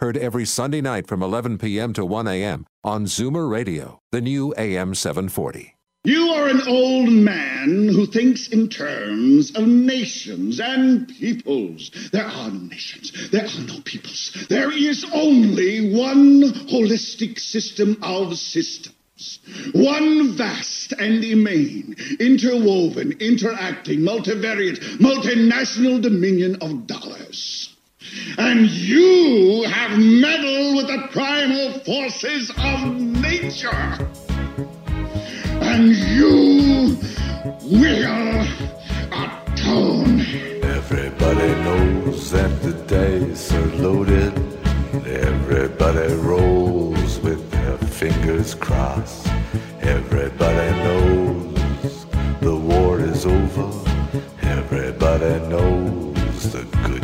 Heard every Sunday night from 11 p.m. to 1 a.m. on Zoomer Radio, the new AM 740. You are an old man who thinks in terms of nations and peoples. There are no nations. There are no peoples. There is only one holistic system of systems. One vast and immane, interwoven, interacting, multivariate, multinational dominion of dollars. And you have meddled with the primal forces of nature. And you will atone. Everybody knows that the dice are loaded. Everybody rolls with their fingers crossed. Everybody knows the war is over. Everybody knows the good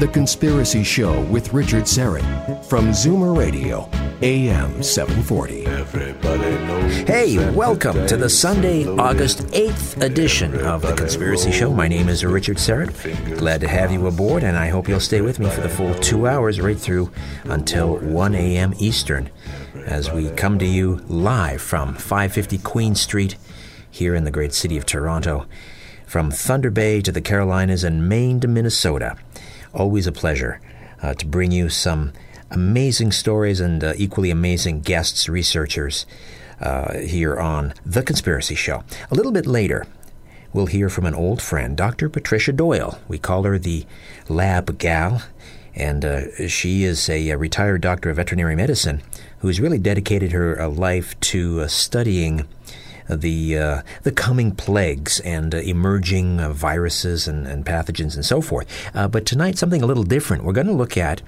The Conspiracy Show with Richard Syrett from Zoomer Radio, AM 740. Hey, welcome to the Sunday. August 8th edition of The Conspiracy Show. My name is Richard Syrett. Glad to have you aboard, and I hope you'll stay with me for the full two hours right through until 1 a.m. Eastern as we come to you live from 550 Queen Street here in the great city of Toronto. From Thunder Bay to the Carolinas and Maine to Minnesota. Always a pleasure uh, to bring you some amazing stories and uh, equally amazing guests, researchers uh, here on The Conspiracy Show. A little bit later, we'll hear from an old friend, Dr. Patricia Doyle. We call her the Lab Gal, and uh, she is a, a retired doctor of veterinary medicine who's really dedicated her uh, life to uh, studying the uh, the coming plagues and uh, emerging uh, viruses and, and pathogens and so forth. Uh, but tonight, something a little different. We're going to look at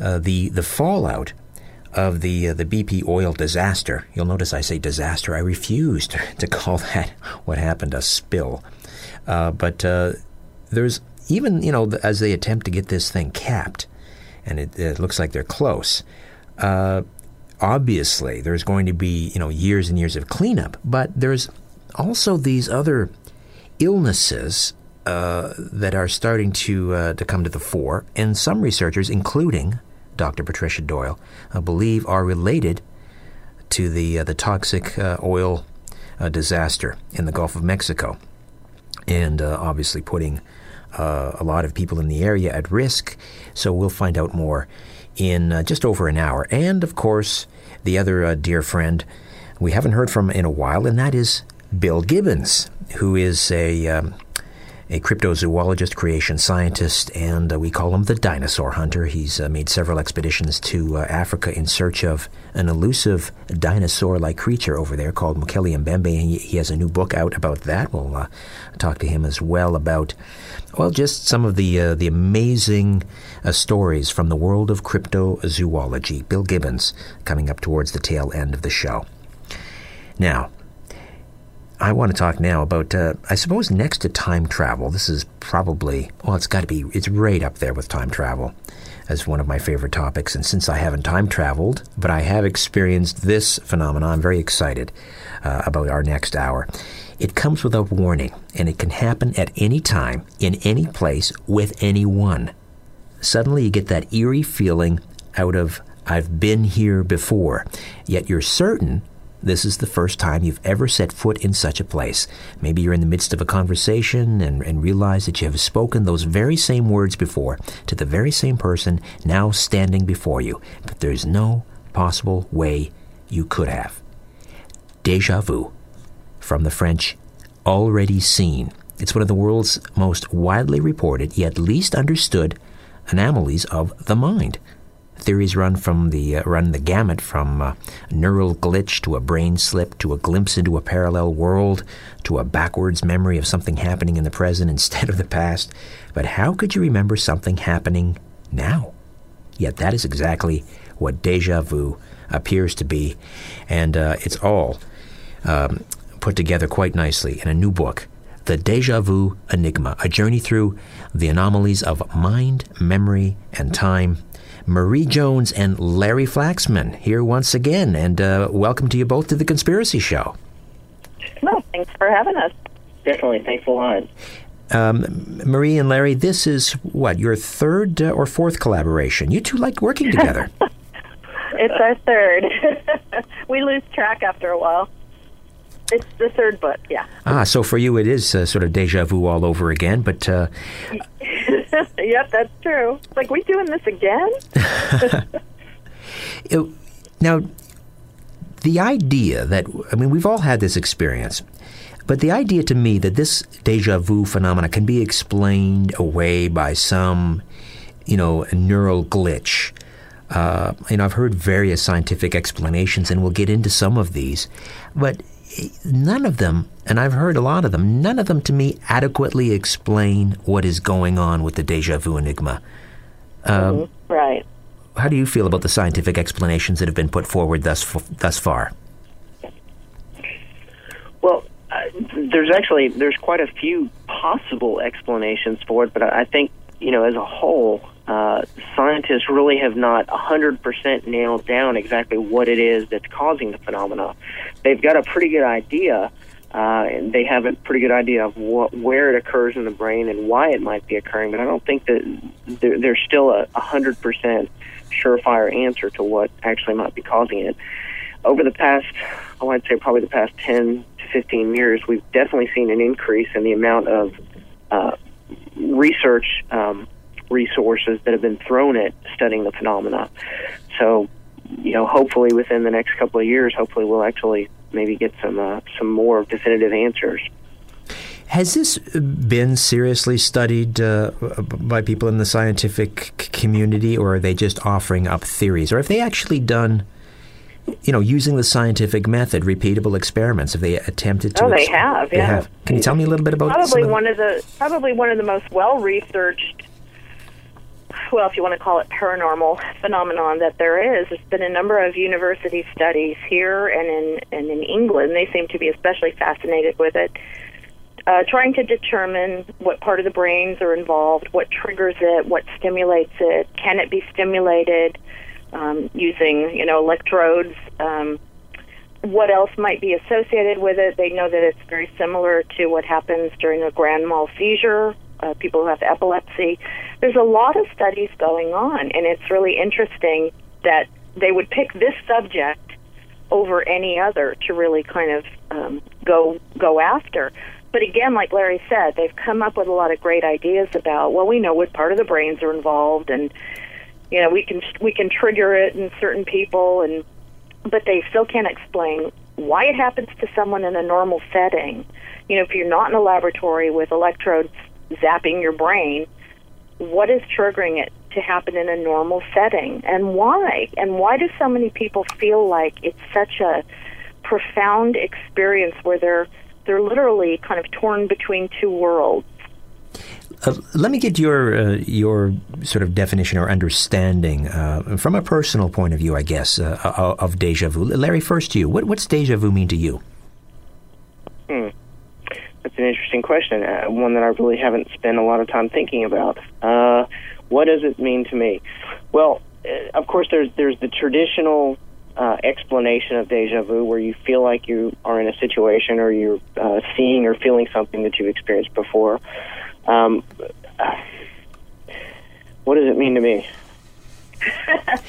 uh, the the fallout of the uh, the BP oil disaster. You'll notice I say disaster. I refused to call that what happened a spill. But there's even you know as they attempt to get this thing capped, and it, it looks like they're close. Obviously, there's going to be you know years and years of cleanup, but there's also these other illnesses uh, that are starting to uh, to come to the fore, and some researchers, including Dr. Patricia Doyle, uh, believe are related to the uh, the toxic uh, oil uh, disaster in the Gulf of Mexico, and obviously putting a lot of people in the area at risk. So we'll find out more in uh, just over an hour. And of course, the other uh, dear friend we haven't heard from in a while, and that is Bill Gibbons, who is a um, a cryptozoologist, creation scientist, and uh, we call him the dinosaur hunter. He's uh, made several expeditions to uh, Africa in search of an elusive dinosaur-like creature over there called Mokele-mbembe. And he, has a new book out about that. We'll uh, talk to him as well about, well, just some of the uh, the amazing stories from the world of cryptozoology. Bill Gibbons coming up towards the tail end of the show. Now, I want to talk now about, uh, I suppose, next to time travel. This is probably, well, it's got to be, it's right up there with time travel as one of my favorite topics. And since I haven't time traveled, but I have experienced this phenomenon, I'm very excited uh, about our next hour. It comes without warning, and it can happen at any time, in any place, with anyone. Suddenly you get that eerie feeling out of, I've been here before, yet you're certain this is the first time you've ever set foot in such a place. Maybe you're in the midst of a conversation and, and, realize that you have spoken those very same words before to the very same person now standing before you, but there's no possible way you could have. Deja vu, from the French, already seen. It's one of the world's most widely reported, yet least understood, anomalies of the mind. Theories run from the uh, run the gamut from uh, neural glitch to a brain slip to a glimpse into a parallel world to a backwards memory of something happening in the present instead of the past. But how could you remember something happening now? Yet that is exactly what deja vu appears to be, and uh, it's all um, put together quite nicely in a new book the Deja Vu Enigma, a journey through the anomalies of mind, memory, and time. Marie Jones and Larry Flaxman here once again, and uh, welcome to you both to the Conspiracy Show. Well, thanks for having us. Definitely, thanks a lot. Um, Marie and Larry, this is what your third uh, or fourth collaboration. You two like working together. it's our third. we lose track after a while. It's the third book, yeah. Ah, so for you it is uh, sort of deja vu all over again, but. Uh, yep, that's true. It's like, we doing this again? it, now, the idea that, I mean, we've all had this experience, but the idea to me that this deja vu phenomena can be explained away by some, you know, neural glitch. Uh, you know, I've heard various scientific explanations, and we'll get into some of these. But none of them, and I've heard a lot of them, none of them to me adequately explain what is going on with the deja vu enigma. Um, mm-hmm. Right. How do you feel about the scientific explanations that have been put forward thus thus far? Well, uh, there's actually there's quite a few possible explanations for it, but I think you know as a whole, uh, scientists really have not 100% nailed down exactly what it is that's causing the phenomena. They've got a pretty good idea, uh, and they have a pretty good idea of what, where it occurs in the brain and why it might be occurring, but I don't think that there, there's still a 100% surefire answer to what actually might be causing it. Over the past, I would say probably the past 10 to 15 years, we've definitely seen an increase in the amount of uh, research um, resources that have been thrown at studying the phenomena. So, you know, hopefully within the next couple of years, hopefully we'll actually maybe get some uh, some more definitive answers. Has this been seriously studied uh, by people in the scientific community, or are they just offering up theories? Or have they actually done, you know, using the scientific method, repeatable experiments? Have they attempted to? Oh, they have. They yeah. have. Can you tell me a little bit about? Probably one of the probably one of the most well researched well, if you want to call it paranormal phenomenon that there is. There's been a number of university studies here and in and in England. They seem to be especially fascinated with it, uh, trying to determine what part of the brains are involved, what triggers it, what stimulates it, can it be stimulated um, using you know electrodes. Um, what else might be associated with it? They know that it's very similar to what happens during a grand mal seizure uh, people who have epilepsy. There's a lot of studies going on, and it's really interesting that they would pick this subject over any other to really kind of um, go go after. But again, like Larry said, they've come up with a lot of great ideas about. Well, we know what part of the brains are involved, and you know we can we can trigger it in certain people, and but they still can't explain why it happens to someone in a normal setting. You know, if you're not in a laboratory with electrodes zapping your brain, what is triggering it to happen in a normal setting and why? And why do so many people feel like it's such a profound experience where they're they're literally kind of torn between two worlds? Uh, let me get your uh, your sort of definition or understanding uh, from a personal point of view, I guess, uh, of deja vu. Larry, first to you. What, what's deja vu mean to you? Hmm. That's an interesting question, uh, one that I really haven't spent a lot of time thinking about. Uh, what does it mean to me? Well, uh, of course, there's there's the traditional uh, explanation of deja vu, where you feel like you are in a situation or you're uh, seeing or feeling something that you've experienced before. Um, what does it mean to me?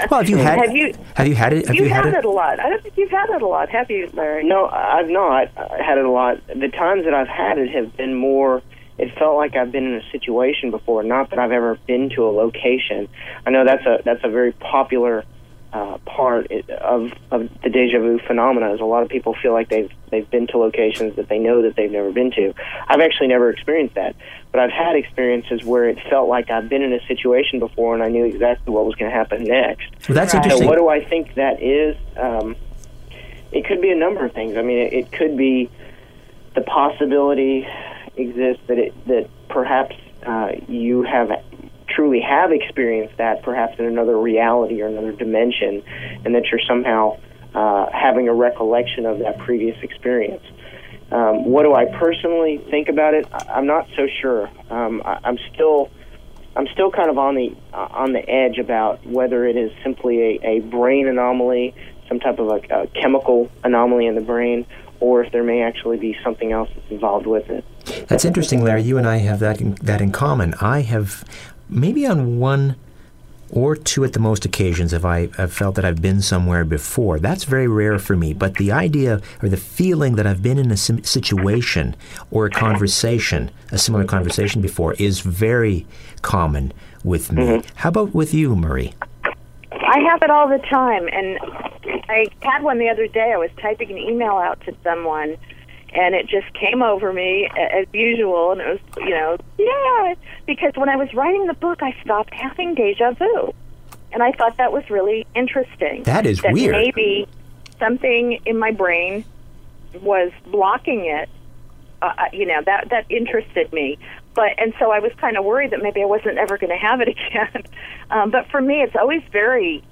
Well, have you had? Have you have you had it? Have you've you had, had it? it? a lot. I don't think you've had it a lot, have you, Larry? No, I've not had it a lot. The times that I've had it have been more. It felt like I've been in a situation before, not that I've ever been to a location. I know that's a that's a very popular uh, part of of the deja vu phenomena. Is a lot of people feel like they've they've been to locations that they know that they've never been to. I've actually never experienced that, but I've had experiences where it felt like I've been in a situation before and I knew exactly what was going to happen next. Well, that's interesting. So what do I think that is? Um, it could be a number of things. I mean, it, it could be the possibility exists that it that perhaps uh, you have truly have experienced that, perhaps in another reality or another dimension, and that you're somehow uh, having a recollection of that previous experience. Um, what do I personally think about it? I'm not so sure. Um, I, I'm still. I'm still kind of on the uh, on the edge about whether it is simply a, a brain anomaly, some type of a, a chemical anomaly in the brain, or if there may actually be something else that's involved with it. That's interesting, Larry. You and I have that in, that in common. I have maybe on one or two at the most occasions have I have felt that I've been somewhere before. That's very rare for me. But the idea or the feeling that I've been in a sim- situation or a conversation, a similar conversation before, is very common with me. Mm-hmm. How about with you, Marie? I have it all the time, and I had one the other day. I was typing an email out to someone, and it just came over me as usual, and it was, you know, yeah, because when I was writing the book, I stopped having deja vu, and I thought that was really interesting. That is that weird. Maybe something in my brain was blocking it. Uh, uh, you know that that interested me, but and so I was kind of worried that maybe I wasn't ever going to have it again. um, but for me, it's always very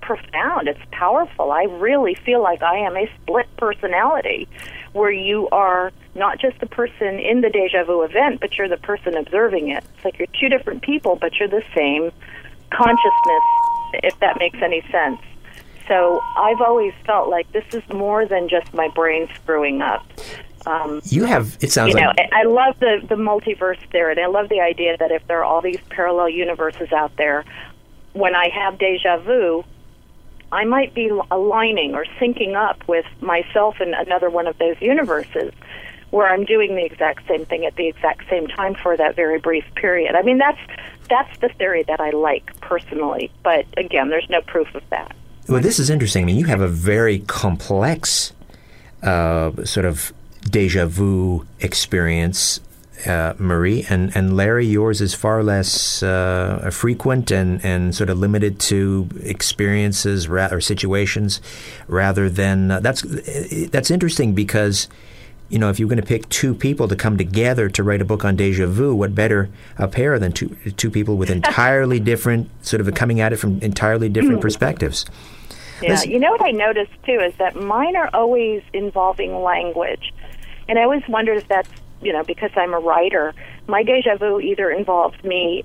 profound. It's powerful. I really feel like I am a split personality where you are not just the person in the deja vu event, but you're the person observing it. It's like you're two different people, but you're the same consciousness, if that makes any sense. So I've always felt like this is more than just my brain screwing up. Um, You have. It sounds you know, like I I love the the multiverse theory. and I love the idea that if there are all these parallel universes out there, when I have deja vu, I might be aligning or syncing up with myself in another one of those universes where I'm doing the exact same thing at the exact same time for that very brief period. I mean, that's that's the theory that I like personally, but again, there's no proof of that. Well, this is interesting. I mean, you have a very complex uh, sort of deja vu experience, uh, Marie, and, and Larry, yours is far less uh, frequent and, and sort of limited to experiences ra- or situations rather than uh, that's that's interesting because you know, if you're going to pick two people to come together to write a book on deja vu, what better a pair than two two people with entirely different sort of coming at it from entirely different perspectives. Yeah, you know what I noticed too is that mine are always involving language, and I always wondered if that's you know because I'm a writer, my deja vu either involves me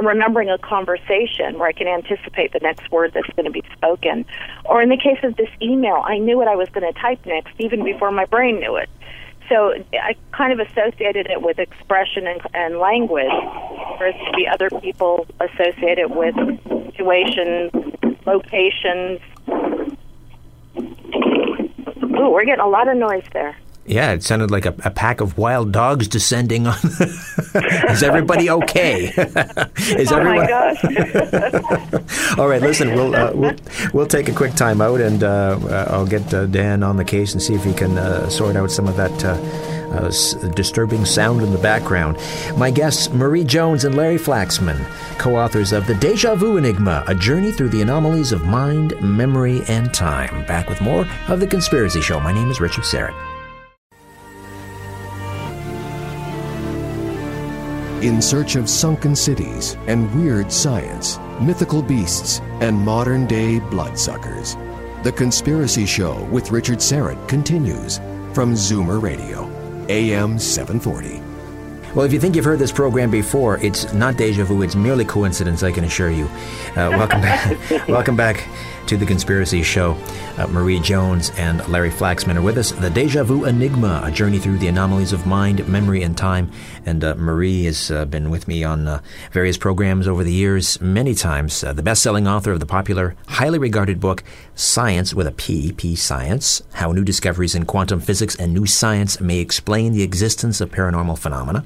remembering a conversation where I can anticipate the next word that's going to be spoken, or in the case of this email, I knew what I was going to type next even before my brain knew it. So I kind of associated it with expression and, and language, whereas maybe other people associate it with situations, locations. Ooh, we're getting a lot of noise there. Yeah, it sounded like a, a pack of wild dogs descending on. is everybody okay? is Oh everyone? my gosh. All right, listen, we'll uh, we'll we'll take a quick time out, and uh, uh, I'll get uh, Dan on the case and see if he can uh, sort out some of that. Uh, uh, s- disturbing sound in the background. My guests, Marie Jones and Larry Flaxman, co authors of The Deja Vu Enigma A Journey Through the Anomalies of Mind, Memory, and Time. Back with more of The Conspiracy Show. My name is Richard Syrett. In search of sunken cities and weird science, mythical beasts, and modern day bloodsuckers. The Conspiracy Show with Richard Syrett continues from Zoomer Radio, AM 740. Well, if you think you've heard this program before, it's not deja vu, it's merely coincidence, I can assure you. Uh, welcome back. welcome back to the Conspiracy Show. Uh, Marie Jones and Larry Flaxman are with us. The Deja Vu Enigma, a journey through the anomalies of mind, memory, and time. And uh, Marie has uh, been with me on uh, various programs over the years, many times. Uh, the best selling author of the popular, highly regarded book, Science with a P, P Science How New Discoveries in Quantum Physics and New Science May Explain the Existence of Paranormal Phenomena.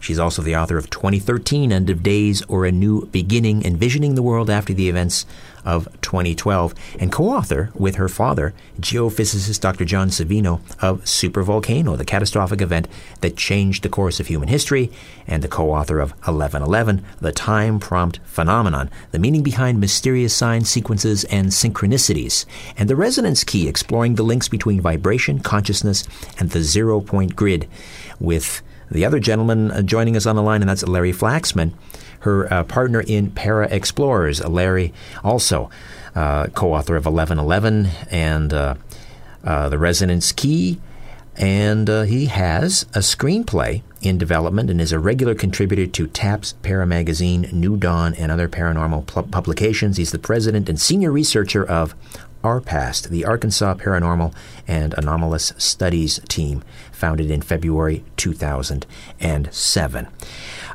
She's also the author of 2013 End of Days or A New Beginning, Envisioning the World After the Events of 2012, and co author with her father, geophysicist Dr. John Savino, of Supervolcano, the catastrophic event that changed the course of human history, and the co author of 1111, the time prompt phenomenon, the meaning behind mysterious sign sequences, and synchronicities, and the resonance key, exploring the links between vibration, consciousness, and the zero point grid, with the other gentleman uh, joining us on the line, and that's Larry Flaxman her uh, partner in Para Explorers, Larry, also uh, co author of 1111 and uh, uh, The Resonance Key. And uh, he has a screenplay in development and is a regular contributor to TAPS Para Magazine, New Dawn, and other paranormal pu- publications. He's the president and senior researcher of ARPAST, the Arkansas Paranormal and Anomalous Studies team, founded in February 2007.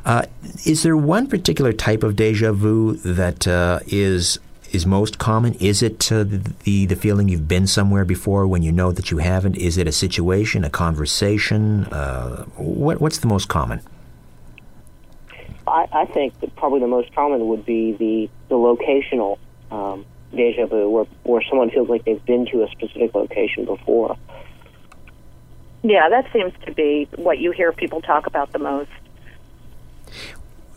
Uh, is there one particular type of deja vu that uh, is is most common? Is it uh, the the feeling you've been somewhere before when you know that you haven't? Is it a situation, a conversation? Uh, what what's the most common? I, I think probably the most common would be the the locational um, deja vu, where where someone feels like they've been to a specific location before. Yeah, that seems to be what you hear people talk about the most.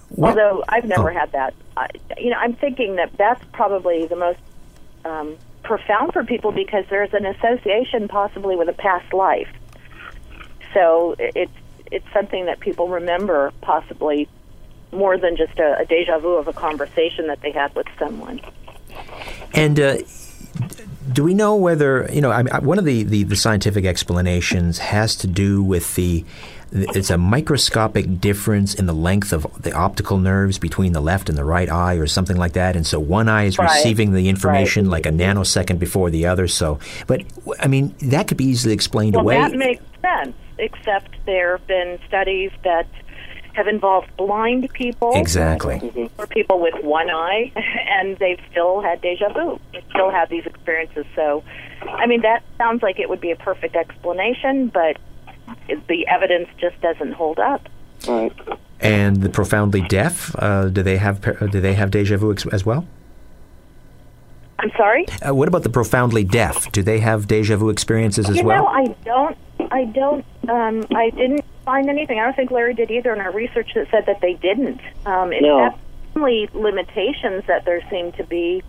What? Although I've never oh. had that, I, you know, I'm thinking that that's probably the most um, profound for people because there's an association possibly with a past life. So it's it's something that people remember possibly more than just a, a deja vu of a conversation that they had with someone. And uh, do we know whether you know? I mean, one of the, the, the scientific explanations has to do with the it's a microscopic difference in the length of the optical nerves between the left and the right eye or something like that and so one eye is right. receiving the information right. like a nanosecond before the other so but i mean that could be easily explained away. well, away that makes sense except there have been studies that have involved blind people exactly or people with one eye and they've still had deja vu they still have these experiences so i mean that sounds like it would be a perfect explanation but the evidence just doesn't hold up. Right. And the profoundly deaf, uh, do they have do they have deja vu ex- as well? I'm sorry. Uh, what about the profoundly deaf? Do they have deja vu experiences as you well? know, I don't. I don't. Um, I didn't find anything. I don't think Larry did either in our research that said that they didn't. Um, no. only limitations that there seem to be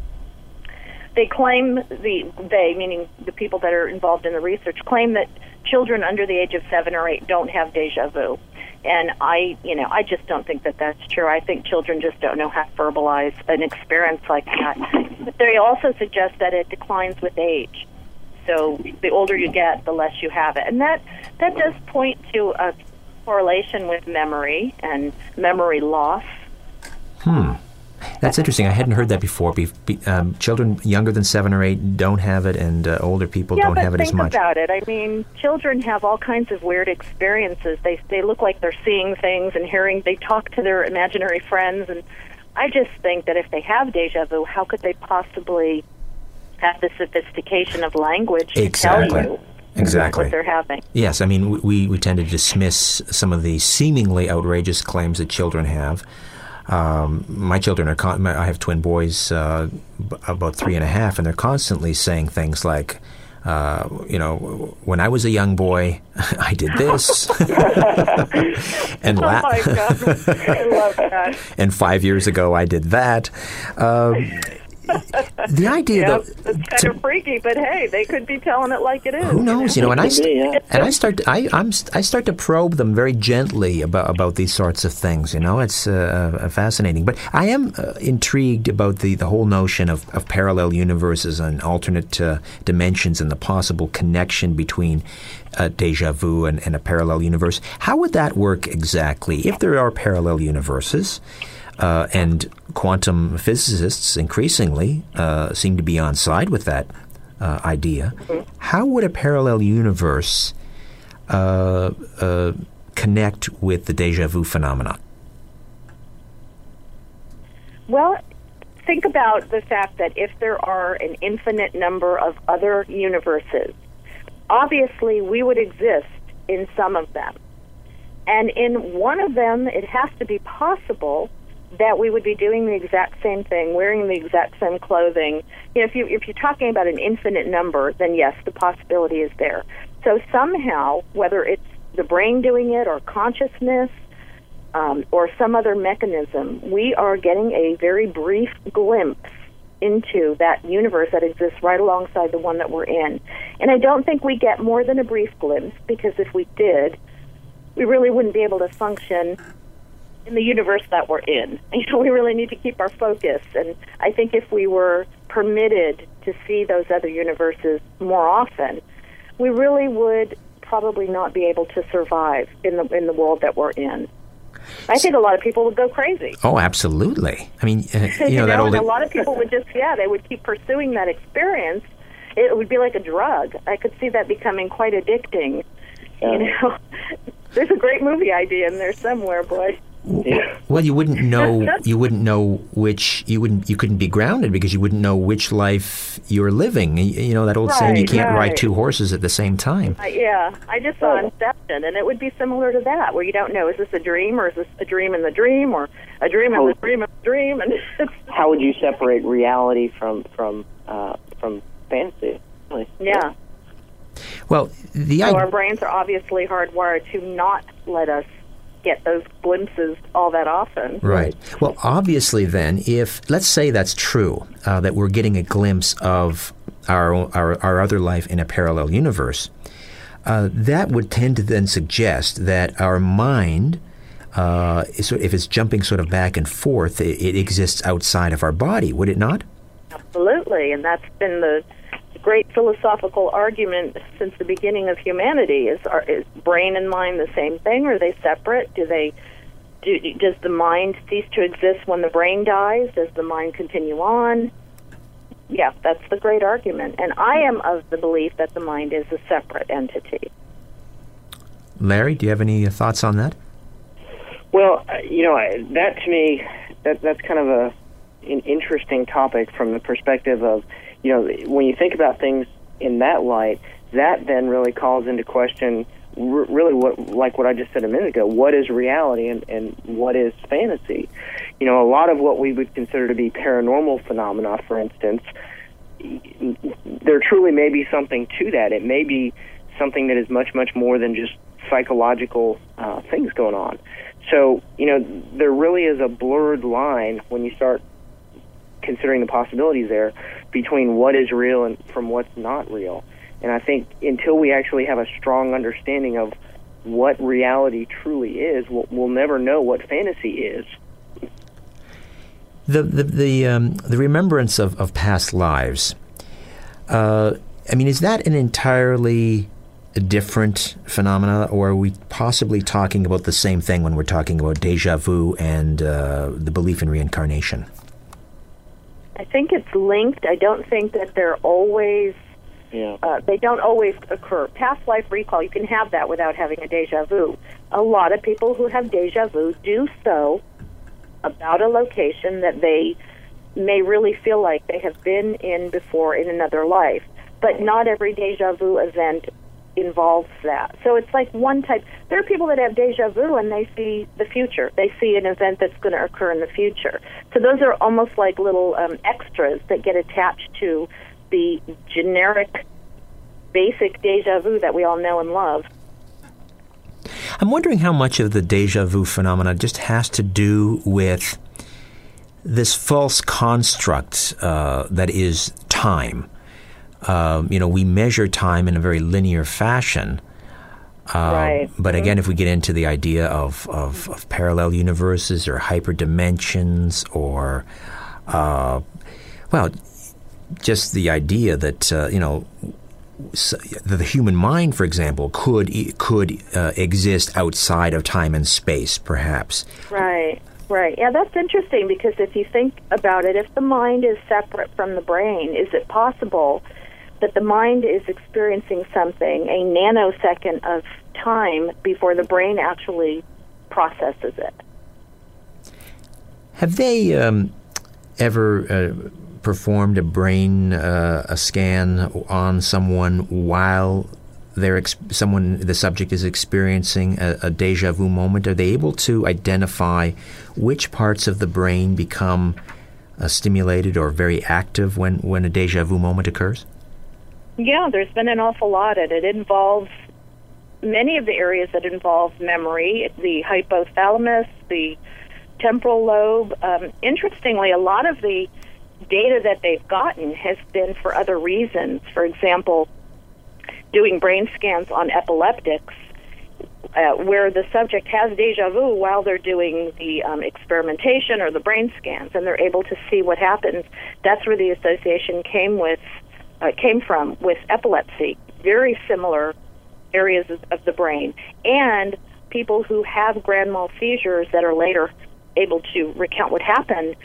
they claim the they meaning the people that are involved in the research claim that children under the age of seven or eight don't have deja vu and i you know i just don't think that that's true i think children just don't know how to verbalize an experience like that but they also suggest that it declines with age so the older you get the less you have it and that that does point to a correlation with memory and memory loss hmm that's interesting. I hadn't heard that before. Be, be, um, children younger than seven or eight don't have it, and uh, older people yeah, don't have it as much. think about it. I mean, children have all kinds of weird experiences. They they look like they're seeing things and hearing. They talk to their imaginary friends, and I just think that if they have deja vu, how could they possibly have the sophistication of language exactly. to tell you? Exactly. What they're having. Yes, I mean, we, we tend to dismiss some of the seemingly outrageous claims that children have. Um, my children are. Con- I have twin boys, uh, about three and a half, and they're constantly saying things like. Uh, you know, when I was a young boy, I did this. and la- oh my God. I love that. and five years ago, I did that. Um, the idea yep, that it's kind to, of freaky, but hey, they could be telling it like it is. Who knows? You know, and I st- and I start to, I I'm I start to probe them very gently about about these sorts of things. You know, it's uh, uh, fascinating. But I am uh, intrigued about the the whole notion of, of parallel universes and alternate uh, dimensions and the possible connection between uh, deja vu and, and a parallel universe. How would that work exactly? If there are parallel universes uh, and quantum physicists increasingly uh, seem to be on side with that uh, idea. Mm-hmm. How would a parallel universe uh, uh, connect with the deja vu phenomenon? Well, think about the fact that if there are an infinite number of other universes, obviously we would exist in some of them. And in one of them, it has to be possible that we would be doing the exact same thing, wearing the exact same clothing. You know, if you if you're talking about an infinite number, then yes, the possibility is there. So somehow, whether it's the brain doing it or consciousness um, or some other mechanism, we are getting a very brief glimpse into that universe that exists right alongside the one that we're in. And I don't think we get more than a brief glimpse because if we did, we really wouldn't be able to function in the universe that we're in. You know, we really need to keep our focus. And I think if we were permitted to see those other universes more often, we really would probably not be able to survive in the in the world that we're in. I think a lot of people would go crazy. Oh, absolutely. I mean, uh, you know, you know that old. a lot of people would just yeah, they would keep pursuing that experience. It would be like a drug. I could see that becoming quite addicting. You know, there's a great movie idea in there somewhere, boy. Well, you wouldn't know. You wouldn't know which. You wouldn't. You couldn't be grounded because you wouldn't know which life you're living. You, you know that old saying: "You can't ride two horses at the same time." I, yeah, I just saw Inception, and it would be similar to that, where you don't know is this a dream or is this a dream in the dream or a dream in the dream in the dream, and it's, How would you separate reality from from uh, from fantasy? Really? yeah. Well, the So idea. our brains are obviously hardwired to not let us get those glimpses all that often. Right. Well, obviously, then, if let's say that's true, uh, that we're getting a glimpse of our, our our other life in a parallel universe, uh, that would tend to then suggest that our mind, uh, is if it's jumping sort of back and forth, it, it exists outside of our body. Would it not? Absolutely, and that's been the great philosophical argument since the beginning of humanity: is are, is brain and mind the same thing? Are they separate? Do they? Do, does the mind cease to exist when the brain dies? Does the mind continue on? Yeah, that's the great argument, and I am of the belief that the mind is a separate entity. Larry, do you have any thoughts on that? Well, uh, you know, that to me, that that's kind of a an interesting topic from the perspective of, you know, when you think about things in that light, that then really calls into question really what like what I just said a minute ago, what is reality and and what is fantasy? You know, a lot of what we would consider to be paranormal phenomena, for instance, there truly may be something to that. It may be something that is much, much more than just psychological uh, things going on. So, you know, there really is a blurred line when you start considering the possibilities there between what is real and from what's not real. And I think until we actually have a strong understanding of what reality truly is, we'll, we'll never know what fantasy is. The the the, um, the remembrance of, of past lives. Uh, I mean, is that an entirely different phenomena, or are we possibly talking about the same thing when we're talking about deja vu and uh, the belief in reincarnation? I think it's linked. I don't think that they're always Yeah. uh, they don't always occur. Past life recall, you can have that without having a deja vu. A lot of people who have deja vu do so about a location that they may really feel like they have been in before in another life. But not every deja vu event involves that. So it's like one type. There are people that have deja vu and they see the future. They see an event that's going to occur in the future. So those are almost like little um, extras that get attached to the generic, basic deja vu that we all know and love. I'm wondering how much of the deja vu phenomena just has to do with this false construct uh, that is time. Um, you know, we measure time in a very linear fashion. Uh, Right. But again, if we get into the idea of, of, of parallel universes or hyperdimensions or, uh, well, just the idea that, uh, you know, s- that the human mind, for example, could could uh, exist outside of time and space, perhaps. Right, right. Yeah, that's interesting because if you think about it, if the mind is separate from the brain, is it possible that the mind is experiencing something, a nanosecond of time, before the brain actually processes it? Have they um, ever uh, performed a brain uh, a scan on someone while they're ex- someone the subject is experiencing a, a deja vu moment, are they able to identify which parts of the brain become uh, stimulated or very active when when a deja vu moment occurs? Yeah, there's been an awful lot, and it involves many of the areas that involve memory, the hypothalamus, the temporal lobe. Um, interestingly, a lot of the data that they've gotten has been for other reasons. For example, doing brain scans on epileptics, uh, where the subject has deja vu while they're doing the um, experimentation or the brain scans, and they're able to see what happens. That's where the association came with uh, came from with epilepsy. Very similar areas of, the brain, and people who have grand mal seizures that are later able to recount what happened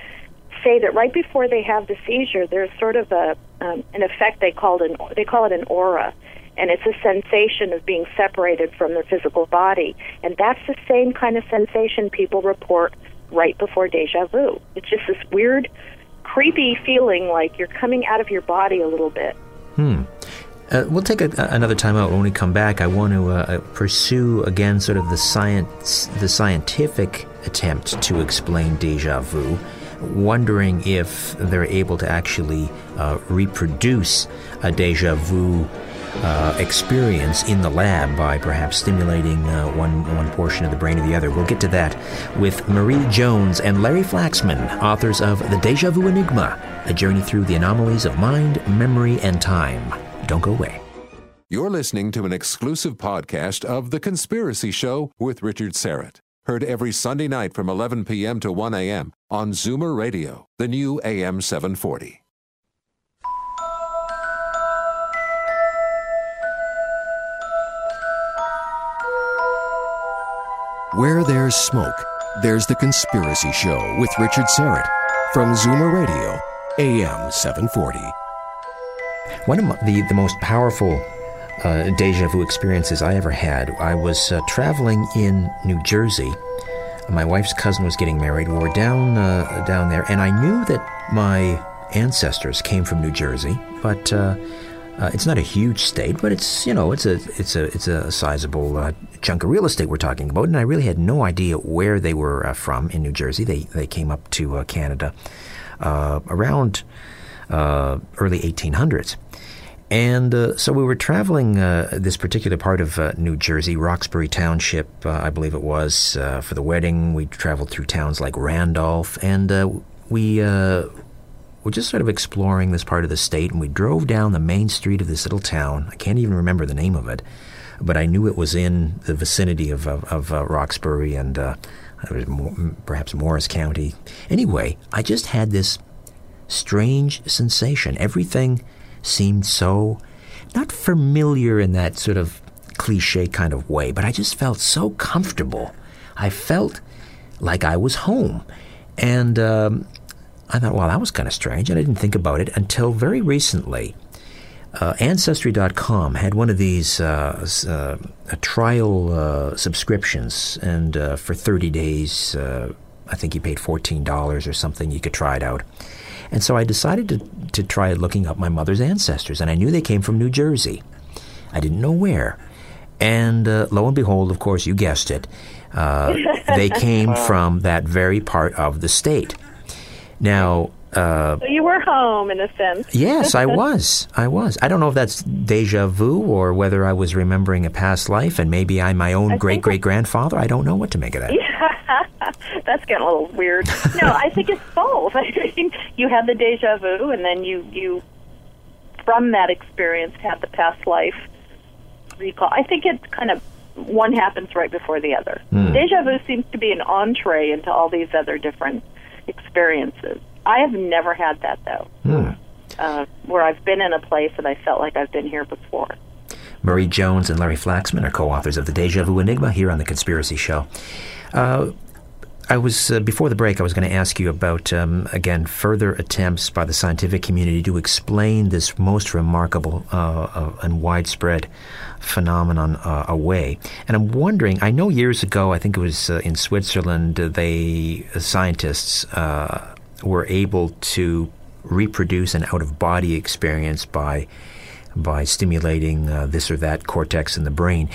say that right before they have the seizure, there's sort of a um, an effect they called an they call it an aura, and it's a sensation of being separated from their physical body, and that's the same kind of sensation people report right before deja vu. It's just this weird, creepy feeling like you're coming out of your body a little bit. Hmm. Uh, we'll take a, another time out when we come back. I want to uh, pursue again sort of the science, the scientific attempt to explain deja vu, wondering if they're able to actually uh, reproduce a deja vu uh, experience in the lab by perhaps stimulating uh, one one portion of the brain or the other. We'll get to that with Marie Jones and Larry Flaxman, authors of The Deja Vu Enigma: A Journey Through the Anomalies of Mind, Memory, and Time. Don't go away. You're listening to an exclusive podcast of The Conspiracy Show with Richard Syrett. Heard every Sunday night from 11 p.m. to 1 a.m. on Zoomer Radio, the new AM 740. Where there's smoke, there's The Conspiracy Show with Richard Syrett from Zoomer Radio, AM 740. One of the, the most powerful uh, deja vu experiences I ever had, I was uh, traveling in New Jersey. My wife's cousin was getting married. We were down uh, down there, and I knew that my ancestors came from New Jersey, but uh, it's not a huge state, but it's you know it's a it's a it's a sizable uh, chunk of real estate we're talking about, and I really had no idea where they were uh, from in New Jersey. They they came up to uh, Canada uh, around uh, early 1800s. And so we were traveling this particular part of New Jersey, Roxbury Township, I believe it was, for the wedding. We traveled through towns like Randolph, and we we're just sort of exploring this part of the state, and we drove down the main street of this little town. I can't even remember the name of it, but I knew it was in the vicinity of, of, of uh, Roxbury and uh, perhaps Morris County. Anyway, I just had this strange sensation. Everything seemed so not familiar in that sort of cliche kind of way, but I just felt so comfortable. I felt like I was home. And um, I thought, well, that was kind of strange, and I didn't think about it until very recently. Uh, Ancestry.com had one of these uh, uh, trial uh, subscriptions, and uh, for 30 days, uh, I think you paid $14 or something, you could try it out. And so I decided to, to try looking up my mother's ancestors, and I knew they came from New Jersey. I didn't know where. And lo and behold, of course, you guessed it, they came from that very part of the state. Now, uh, so you were home in a sense. yes, I was. I was. I don't know if that's deja vu or whether I was remembering a past life and maybe I'm my own great great grandfather. I don't know what to make of that. Yeah, that's getting a little weird. No, I think it's both. I mean, you had the deja vu, and then you you from that experience had the past life recall. I think it's kind of one happens right before the other. Mm. Deja vu seems to be an entree into all these other different experiences. I have never had that though, hmm. uh, where I've been in a place and I felt like I've been here before. Marie Jones and Larry Flaxman are co-authors of the Deja Vu Enigma here on the Conspiracy Show. Uh, I was uh, before the break. I was going to ask you about um, again further attempts by the scientific community to explain this most remarkable uh, uh and widespread phenomenon uh, away. And I'm wondering. I know years ago, I think it was uh, in Switzerland, they scientists were able to reproduce an out of body experience by by stimulating uh, this or that cortex in the brain.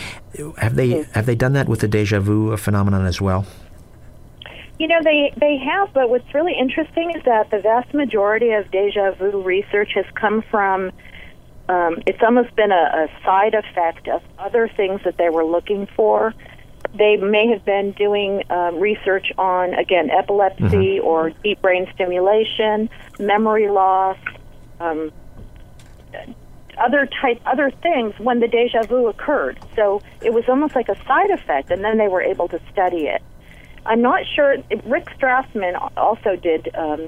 Have they have they done that with the deja vu phenomenon as well? You know, they, they have, but what's really interesting is that the vast majority of deja vu research has come from, um, it's almost been a, a side effect of other things that they were looking for. They may have been doing um, research on, again, epilepsy mm-hmm. or deep brain stimulation, memory loss, um, other type other things when the deja vu occurred. So it was almost like a side effect, and then they were able to study it. I'm not sure. Rick Strassman also did. Um,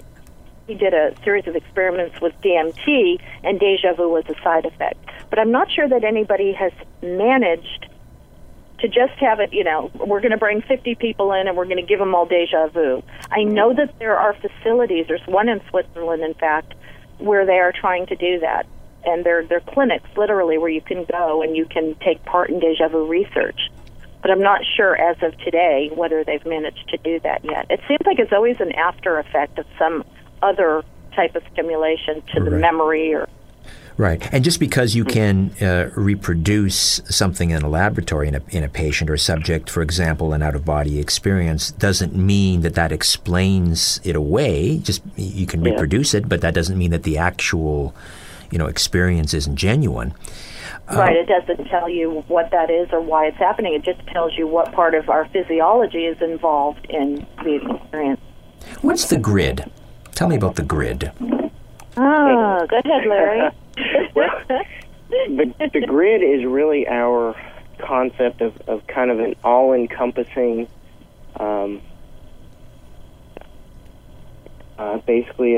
he did a series of experiments with DMT, and deja vu was a side effect. But I'm not sure that anybody has managed to just have it. You know, we're going to bring 50 people in, and we're going to give them all deja vu. I know that there are facilities. There's one in Switzerland, in fact, where they are trying to do that, and they're they're clinics literally where you can go and you can take part in deja vu research but I'm not sure as of today whether they've managed to do that yet. It seems like it's always an after effect of some other type of stimulation to the memory or Right. And just because you can uh, reproduce something in a laboratory in a, in a patient or a subject, for example, an out of body experience, doesn't mean that that explains it away. Just you can yeah. reproduce it, but that doesn't mean that the actual you know experience isn't genuine. Right, it doesn't tell you what that is or why it's happening. It just tells you what part of our physiology is involved in the experience. What's the grid? Tell me about the grid. Oh, go ahead, Larry. the, the grid is really our concept of, of kind of an all encompassing, um, uh, basically,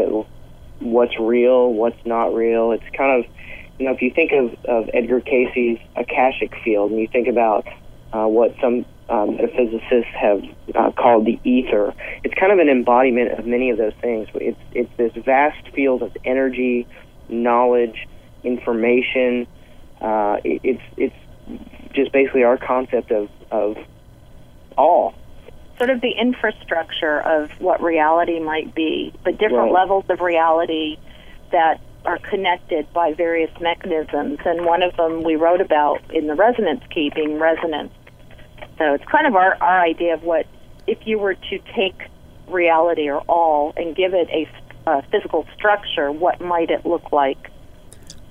what's real, what's not real. It's kind of you know, if you think of, of Edgar Cayce's Akashic Field, and you think about uh, what some um, metaphysicists have uh, called the ether, it's kind of an embodiment of many of those things. It's it's this vast field of energy, knowledge, information. Uh, it, it's it's just basically our concept of of all. Sort of the infrastructure of what reality might be, but different right. levels of reality that are connected by various mechanisms, and one of them we wrote about in the resonance key being resonance. So it's kind of our, our idea of what if you were to take reality or all and give it a, a physical structure, what might it look like?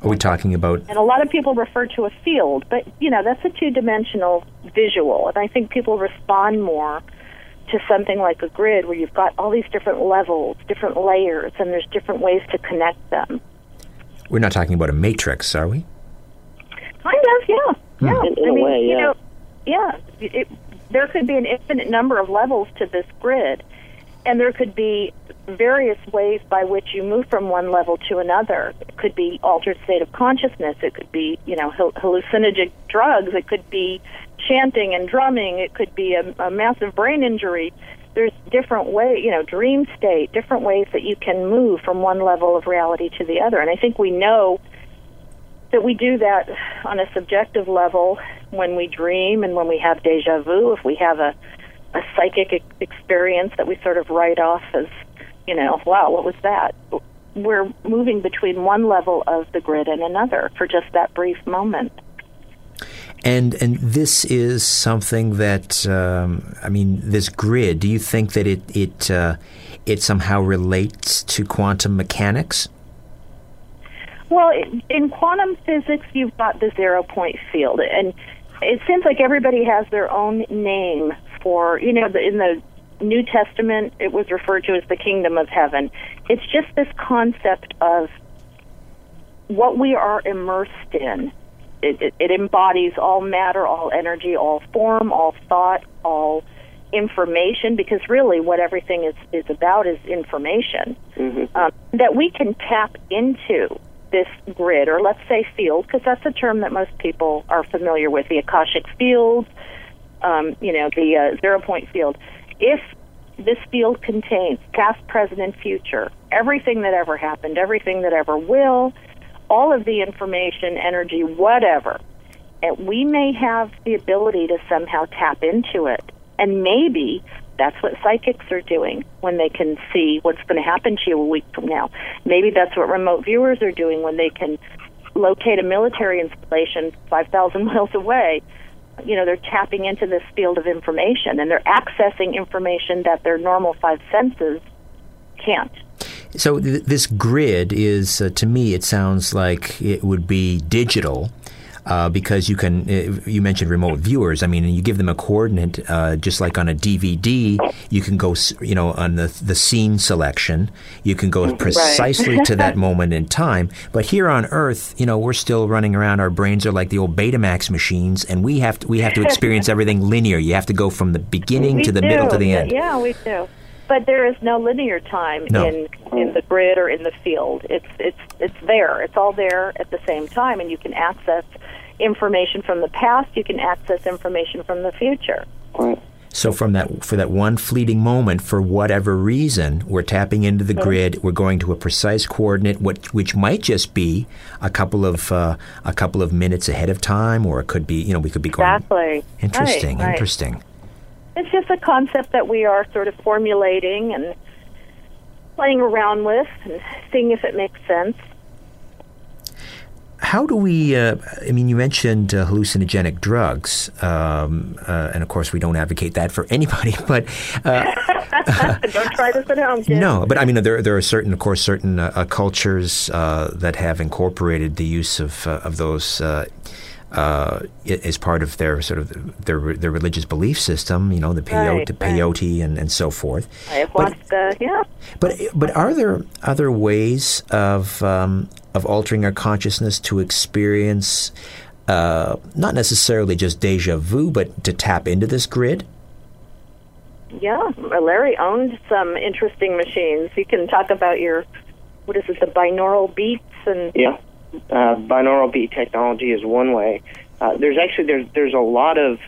Are we talking about? And a lot of people refer to a field, but you know that's a two-dimensional visual, and I think people respond more to something like a grid where you've got all these different levels, different layers, and there's different ways to connect them. We're not talking about a matrix, are we? Kind of, yeah. Hmm. Yeah. In, in I mean, way, yeah. You know, yeah. It, there could be an infinite number of levels to this grid, and there could be various ways by which you move from one level to another. It could be altered state of consciousness. It could be, you know, hallucinogenic drugs. It could be chanting and drumming. It could be a, a massive brain injury there's different ways, you know, dream state, different ways that you can move from one level of reality to the other. And I think we know that we do that on a subjective level when we dream and when we have deja vu. If we have a a psychic experience that we sort of write off as, you know, wow, what was that? We're moving between one level of the grid and another for just that brief moment. And and this is something that um, I mean, this grid. Do you think that it it uh, it somehow relates to quantum mechanics? Well, in quantum physics, you've got the zero point field, and it seems like everybody has their own name for you know the, in the New Testament it was referred to as the kingdom of heaven. It's just this concept of what we are immersed in it, it, it embodies all matter, all energy, all form, all thought, all information because really what everything is, is about is information mm-hmm. um, that we can tap into this grid or let's say field because that's a term that most people are familiar with the akashic field, um, you know the uh, zero point field if this field contains past present and future everything that ever happened everything that ever will all of the information, energy, whatever. And we may have the ability to somehow tap into it. And maybe that's what psychics are doing when they can see what's going to happen to you a week from now. Maybe that's what remote viewers are doing when they can locate a military installation 5,000 miles away, you know, they're tapping into this field of information and they're accessing information that their normal five senses can't. So th- this grid is, uh, to me, it sounds like it would be digital. Uh, because you can, uh, you mentioned remote viewers. I mean, you give them a coordinate, uh, just like on a DVD. You can go, you know, on the the scene selection. You can go precisely to that moment in time. But here on Earth, you know, we're still running around. Our brains are like the old Betamax machines, and we have to we have to experience everything linear. You have to go from the beginning we to the do. middle to the end. Yeah, we do. But there is no linear time No. in in the grid or in the field. It's it's it's there. It's all there at the same time, and you can access information from the past. You can access information from the future. So from that for that one fleeting moment, for whatever reason, we're tapping into the grid. We're going to a precise coordinate, what, which might just be a couple of uh, a couple of minutes ahead of time, or it could be you know we could be going. Exactly. Interesting. Right, right. Interesting. It's just a concept that we are sort of formulating and playing around with and seeing if it makes sense. How do we? Uh, I mean, you mentioned uh, hallucinogenic drugs, um, uh, and of course, we don't advocate that for anybody. But uh, Don't try this at home, kids. No, but I mean, there there are certain, of course, certain uh, uh, cultures uh, that have incorporated the use of uh, of those uh, uh, as part of their sort of their their religious belief system. You know, the peyote, Right, the right. peyote, and, and so forth. But Ayahuasca, yeah. but but are there other ways of um, of altering our consciousness to experience? Uh, not necessarily just deja vu, but to tap into this grid. Yeah, Larry owned some interesting machines. You can talk about your, what is it, the binaural beats and Yeah, uh, binaural beat technology is one way. Uh, there's actually there's there's a lot of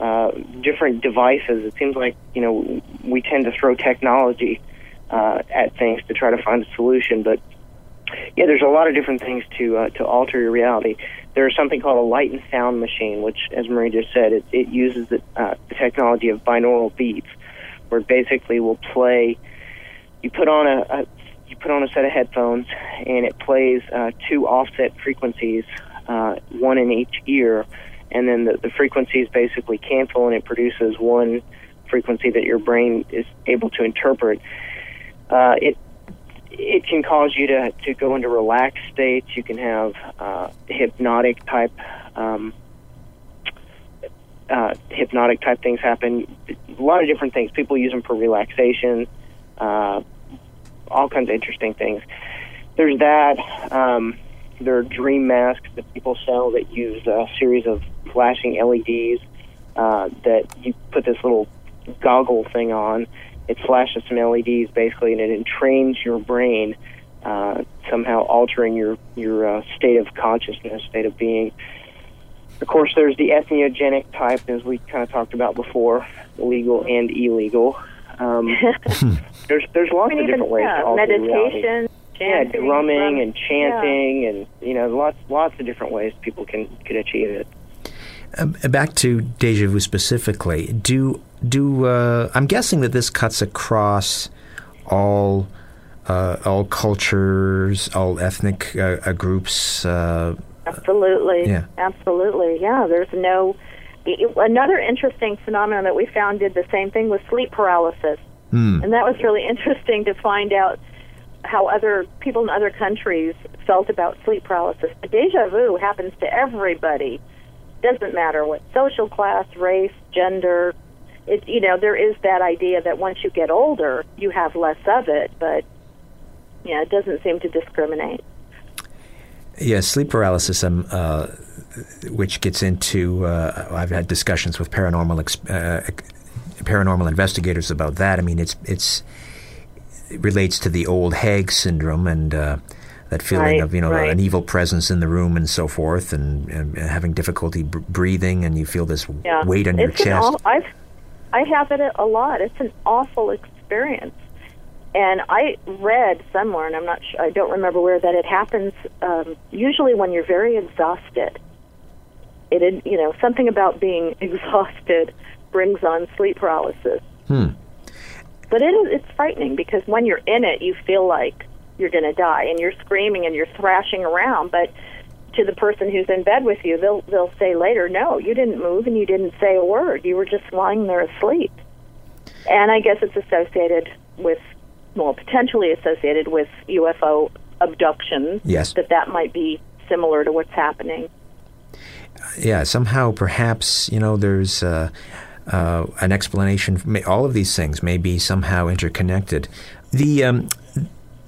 uh, different devices. It seems like you know we tend to throw technology uh, at things to try to find a solution, but yeah, there's a lot of different things to uh, to alter your reality. There's something called a light and sound machine, which, as Marie just said, it, it uses the, uh, the technology of binaural beats, where basically will play. You put on a, a you put on a set of headphones, and it plays uh, two offset frequencies, uh, one in each ear, and then the, the frequencies basically cancel, and it produces one frequency that your brain is able to interpret. Uh, it it can cause you to, to go into relaxed states. You can have uh, hypnotic type um, uh, hypnotic type things happen. A lot of different things. People use them for relaxation. Uh, all kinds of interesting things. There's that. Um, there are dream masks that people sell that use a series of flashing LEDs uh, that you put this little goggle thing on. It flashes some LEDs basically, and it entrains your brain, uh, somehow altering your your uh, state of consciousness, state of being. Of course, there's the ethnogenic type, as we kind of talked about before, legal and illegal. Um, there's there's lots of different ways yeah, to alter reality. meditation, Yeah, drumming drum- and chanting, and you know, lots lots of different ways people can can achieve it. Uh, back to deja vu specifically. Do do uh, I'm guessing that this cuts across all uh, all cultures, all ethnic uh, uh, groups. Uh, Absolutely. Yeah. Absolutely. Yeah. There's no. i- Another interesting phenomenon that we found did the same thing with sleep paralysis, and that was really interesting to find out how other people in other countries felt about sleep paralysis. But deja vu happens to everybody. Doesn't matter what social class, race, gender. It you know there is that idea that once you get older you have less of it, but yeah, it doesn't seem to discriminate. yeah, sleep paralysis. Um, uh, which gets into. Uh, I've had discussions with paranormal uh, paranormal investigators about that. I mean, it's it's it relates to the old Hag syndrome and. Uh, that feeling Right, of you know right. an evil presence in the room and so forth, and, and having difficulty br- breathing, and you feel this yeah. weight on your it's an chest. aw- I've, I have it a lot. It's an awful experience. And I read somewhere, and I'm not sure, I don't remember where, that it happens um, usually when you're very exhausted. It, you know, something about being exhausted brings on sleep paralysis. Hmm. But it is, it's frightening because when you're in it, you feel like you're going to die, and you're screaming and you're thrashing around. But to the person who's in bed with you, they'll they'll say later, "No, you didn't move and you didn't say a word. You were just lying there asleep." And I guess it's associated with, well, potentially associated with UFO abductions. Yes. That that might be similar to what's happening. Yeah, somehow, perhaps you know, there's. Uh, uh, an explanation. All of these things may be somehow interconnected. The um,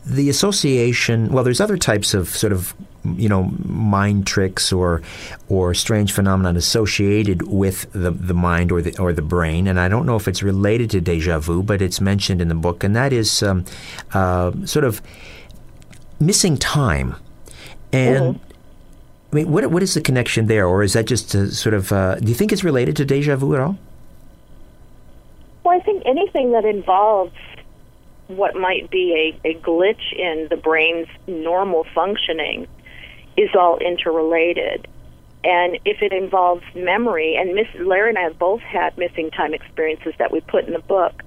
the association. Well, there's other types of sort of you know mind tricks or or strange phenomenon associated with the the mind or the or the brain, and I don't know if it's related to deja vu, but it's mentioned in the book, and that is um, uh, sort of missing time and. Mm-hmm. I mean, what what is the connection there, or is that just sort of? Uh, do you think it's related to deja vu at all? Well, I think anything that involves what might be a, a glitch in the brain's normal functioning is all interrelated. And if it involves memory, and Miss Larry and I have both had missing time experiences that we put in the book,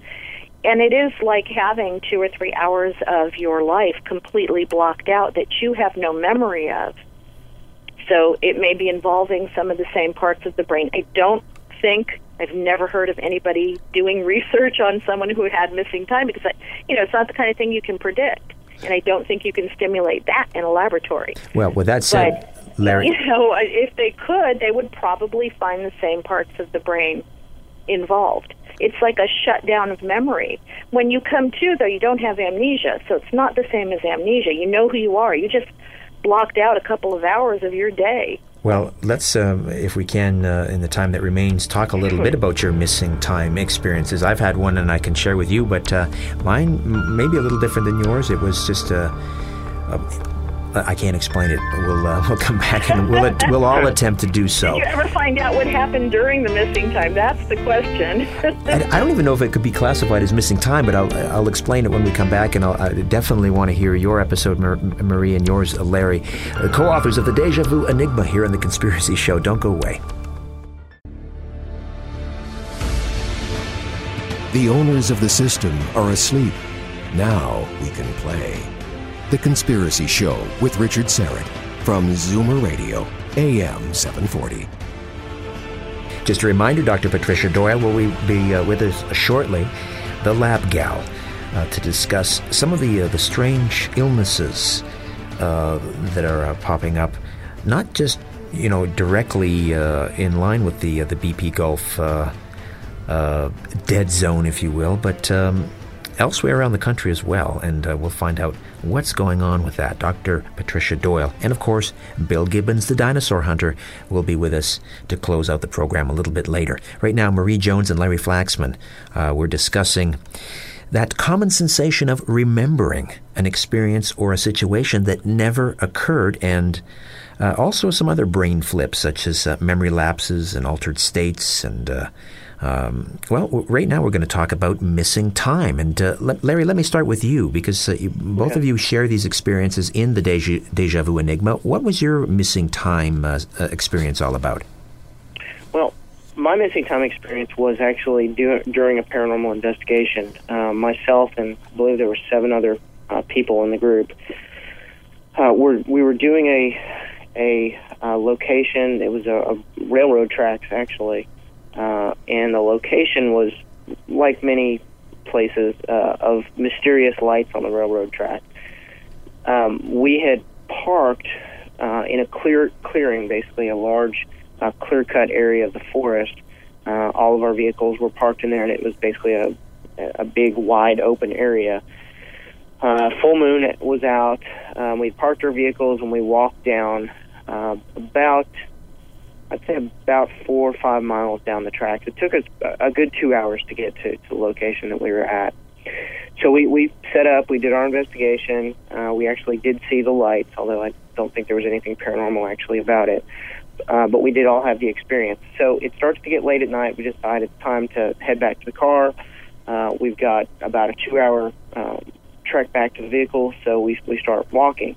and it is like having two or three hours of your life completely blocked out that you have no memory of. So it may be involving some of the same parts of the brain. I don't think I've never heard of anybody doing research on someone who had missing time because, I, you know, it's not the kind of thing you can predict, and I don't think you can stimulate that in a laboratory. Well, with that said, But, Larry, you know, if they could, they would probably find the same parts of the brain involved. It's like a shutdown of memory. When you come to, though, you don't have amnesia, so it's not the same as amnesia. You know who you are. You just blocked out a couple of hours of your day. Well, let's, um, if we can, uh, in the time that remains, talk a little bit about your missing time experiences. I've had one and I can share with you, but uh, mine may be a little different than yours. It was just a. a I can't explain it. We'll uh, we'll come back and we'll we'll all attempt to do so. Did you ever find out what happened during the missing time? That's the question. And I don't even know if it could be classified as missing time, but I'll I'll explain it when we come back, and I'll, I definitely want to hear your episode, Mar- Marie, and yours, uh, Larry, the co-authors of the Deja Vu Enigma here on the Conspiracy Show. Don't go away. The owners of the system are asleep. Now we can play. The Conspiracy Show with Richard Syrett from Zoomer Radio, AM 740. Just a reminder, Dr. Patricia Doyle will be uh, with us shortly, the Lab Gal, uh, to discuss some of the uh, the strange illnesses uh, that are uh, popping up, not just you know directly uh, in line with the the BP Gulf dead zone, if you will, but um, elsewhere around the country as well, and we'll find out what's going on with that. Dr. Patricia Doyle. And of course, Bill Gibbons, the dinosaur hunter, will be with us to close out the program a little bit later. Right now, Marie Jones and Larry Flaxman, uh, we're discussing that common sensation of remembering an experience or a situation that never occurred and uh, also some other brain flips such as uh, memory lapses and altered states and uh, um, well, right now we're going to talk about missing time. And uh, Larry, let me start with you because uh, you, both of you share these experiences in the Deja, Deja Vu Enigma. What was your missing time uh, experience all about? Well, my missing time experience was actually do, during a paranormal investigation. Uh, myself and I believe there were seven other uh, people in the group. Uh, we're, we were doing a a uh, location. It was a, a railroad tracks actually, uh, and the location was like many places uh, of mysterious lights on the railroad track. Um, we had parked uh, in a clear clearing, basically a large uh, clear cut area of the forest. Uh, all of our vehicles were parked in there, and it was basically a a big, wide open area. Uh, full moon was out. Um, we parked our vehicles and we walked down uh, about I'd say about four or five miles down the tracks. It took us a good two hours to get to, to the location that we were at. So we, we set up, we did our investigation. Uh, we actually did see the lights, although I don't think there was anything paranormal actually about it. Uh, but we did all have the experience. So it starts to get late at night. We decide it's time to head back to the car. Uh, we've got about a two hour um, trek back to the vehicle, so we, we start walking.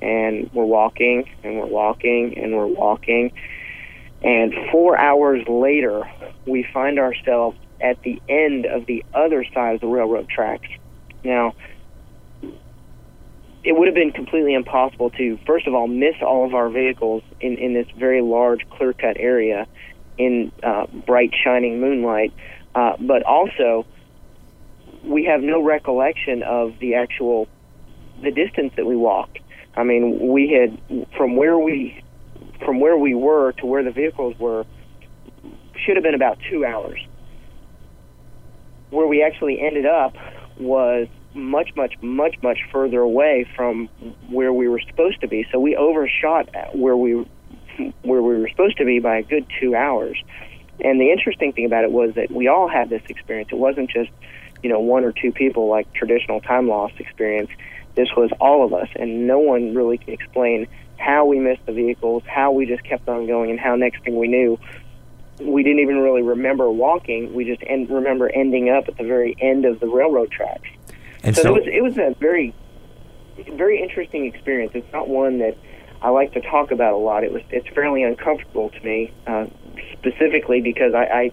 And we're walking, and we're walking, and we're walking and four hours later, we find ourselves at the end of the other side of the railroad tracks. Now, it would have been completely impossible to, first of all, miss all of our vehicles in, in this very large, clear cut area in uh, bright, shining moonlight. Uh, but also, we have no recollection of the actual the distance that we walked. I mean, we had from where we from where we were to where the vehicles were should have been about two hours. Where we actually ended up was much, much, much, much further away from where we were supposed to be. So we overshot where we where we were supposed to be by a good two hours. And the interesting thing about it was that we all had this experience. It wasn't just you know one or two people like traditional time loss experience. This was all of us, and no one really can explain how we missed the vehicles, how we just kept on going, and how next thing we knew, we didn't even really remember walking. We just end, remember ending up at the very end of the railroad tracks. And so, so, it was it was a very very interesting experience. It's not one that I like to talk about a lot. It was it's fairly uncomfortable to me, uh, specifically because I, I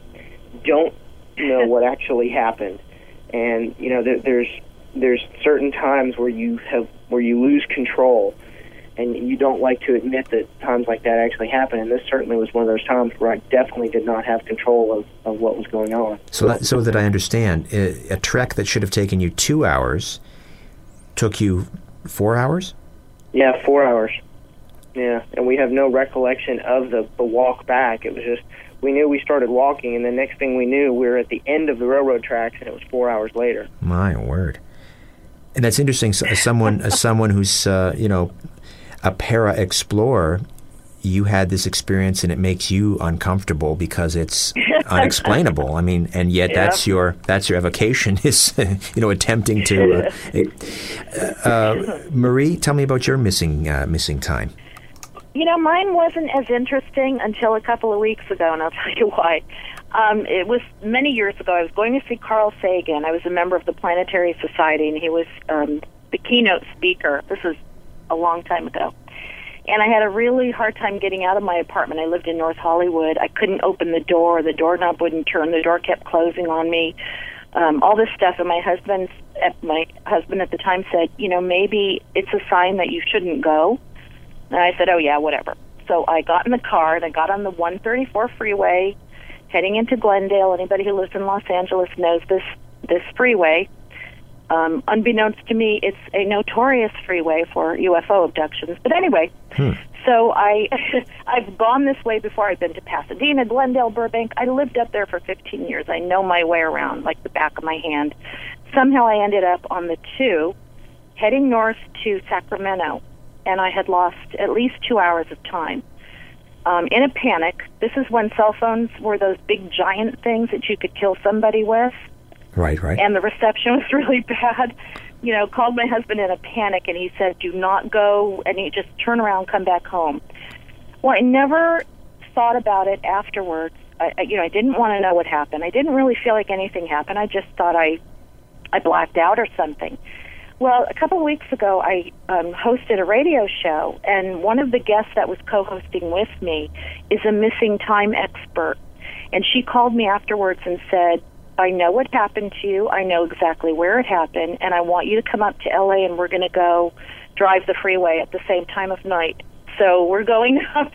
don't know what actually happened, and you know there, there's there's certain times where you have where you lose control, and you don't like to admit that times like that actually happen. And this certainly was one of those times where I definitely did not have control of, of what was going on. so that, so that I understand, a, a trek that should have taken you two hours took you four hours. Yeah, four hours. Yeah, and we have no recollection of the the walk back. It was just we knew we started walking, and the next thing we knew, we were at the end of the railroad tracks, and it was four hours later. My word. And that's interesting. As someone, as someone who's uh, you know a para explorer, you had this experience, and it makes you uncomfortable because it's unexplainable. I mean, and yet that's your that's your avocation is you know attempting to. Uh, uh, Marie, tell me about your missing uh, missing time. You know, mine wasn't as interesting until a couple of weeks ago, and I'll tell you why. Um, it was many years ago. I was going to see Carl Sagan. I was a member of the Planetary Society, and he was um, the keynote speaker. This was a long time ago. And I had a really hard time getting out of my apartment. I lived in North Hollywood. I couldn't open the door. The doorknob wouldn't turn. The door kept closing on me. Um, all this stuff. And my husband, my husband at the time said, you know, maybe it's a sign that you shouldn't go. And I said, oh, yeah, whatever. So I got in the car and I got on the 134 freeway heading into Glendale. Anybody who lives in Los Angeles knows this, this freeway. Um, unbeknownst to me, it's a notorious freeway for UFO abductions. But anyway, so I I've gone this way before. I've been to Pasadena, Glendale, Burbank. I lived up there for 15 years. I know my way around like the back of my hand. Somehow I ended up on the two, heading north to Sacramento, and I had lost at least two hours of time. Um, in a panic. This is when cell phones were those big giant things that you could kill somebody with Right, right. and the reception was really bad. You know, called my husband in a panic, and he said, "Do not go," and he just turn around, come back home. Well, I never thought about it afterwards. I, I, you know, I didn't want to know what happened. I didn't really feel like anything happened. I just thought I, I blacked out or something. Well, a couple of weeks ago, I um, hosted a radio show, and one of the guests that was co-hosting with me is a missing time expert, and she called me afterwards and said, I know what happened to you. I know exactly where it happened, and I want you to come up to LA and we're going to go drive the freeway at the same time of night. So we're going up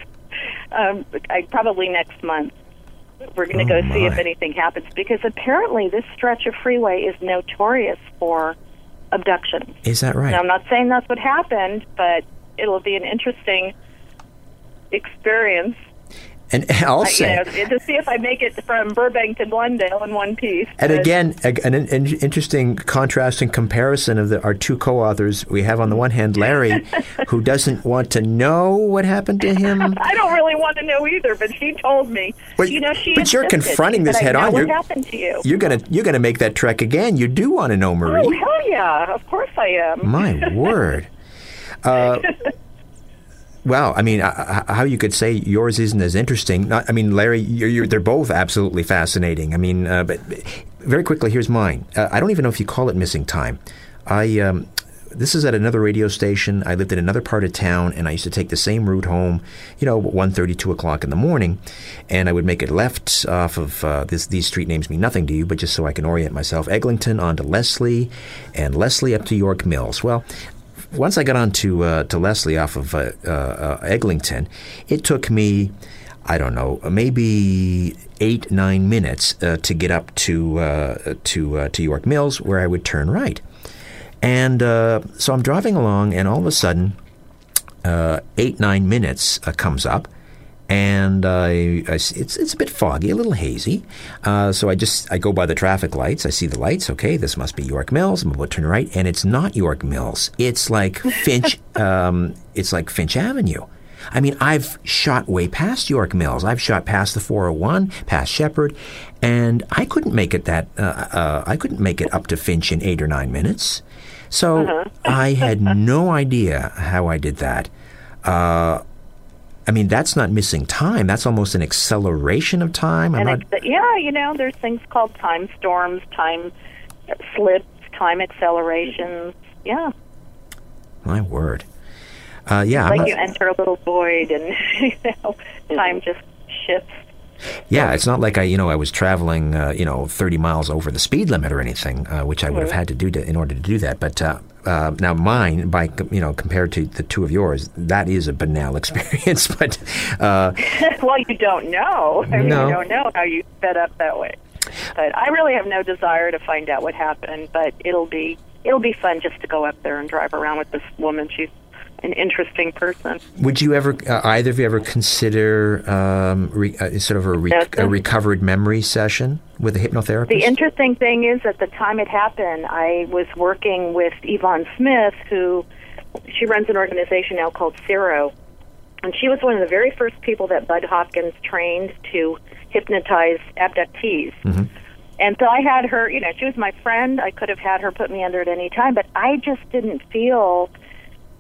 um, I, probably next month. We're going to Oh, go see if anything happens because apparently this stretch of freeway is notorious for abductions. Is that right? Now, I'm not saying that's what happened, but it'll be an interesting experience and I'll I- say, you know, to see if I make it from Burbank to Glendale in one piece. And again, an, an interesting contrasting comparison of the, our two co-authors. We have on the one hand Larry, who doesn't want to know what happened to him. I don't really want to know either, but she told me. Well, you know, she. but you're confronting this head on. What You're- happened to you? You're gonna you're gonna make that trek again. You do want to know, Marie. Oh hell yeah! Of course I am. My word. Uh, wow. I mean, how you could say yours isn't as interesting? Not, I mean, Larry, you're, you're, they're both absolutely fascinating. I mean, uh, but very quickly, here's mine. Uh, I don't even know if you call it missing time. I. Um, this is at another radio station. I lived in another part of town, and I used to take the same route home, you know, 1.30, 2 o'clock in the morning, and I would make it left off of uh, this. These street names mean nothing to you, but just so I can orient myself. Eglinton onto Leslie, and Leslie up to York Mills. Well, once I got on to, uh, to Leslie off of uh, uh, Eglinton, it took me, I don't know, maybe eight, nine minutes uh, to get up to, uh, to, to York Mills where I would turn right. And so I'm driving along, and all of a sudden, eight, nine minutes comes up and I, I, it's it's a bit foggy, a little hazy. Uh, so I just I go by the traffic lights. I see the lights. Okay, this must be York Mills. I'm about to turn right, and it's not York Mills. It's like Finch. um, it's like Finch Avenue. I mean, I've shot way past York Mills. I've shot past the 401, past Sheppard, and I couldn't make it that. Uh, uh, I couldn't make it up to Finch in eight or nine minutes. So uh-huh. I had no idea how I did that. Uh, I mean, that's not missing time. That's almost an acceleration of time. I'm not... ex- yeah, you know, there's things called time storms, time slips, time accelerations. Yeah. My word. Uh, yeah, it's like you enter a little void, and you know, time just shifts. Yeah, it's not like I, you know, I was traveling, uh, you know, 30 miles over the speed limit or anything, uh, which I would have had to do to, in order to do that. But uh, now mine, by you know, compared to the two of yours, that is a banal experience. but uh, well, you don't know. I mean, no. you don't know how you set up that way. But I really have no desire to find out what happened. But it'll be it'll be fun just to go up there and drive around with this woman. She's an interesting person. Would you ever, uh, either of you ever consider um, re, uh, sort of a, re- a, recovered memory session with a hypnotherapist? The interesting thing is, at the time it happened, I was working with Yvonne Smith, who she runs an organization now called CERO, and she was one of the very first people that Bud Hopkins trained to hypnotize abductees. Mm-hmm. And so I had her, you know, she was my friend. I could have had her put me under at any time, but I just didn't feel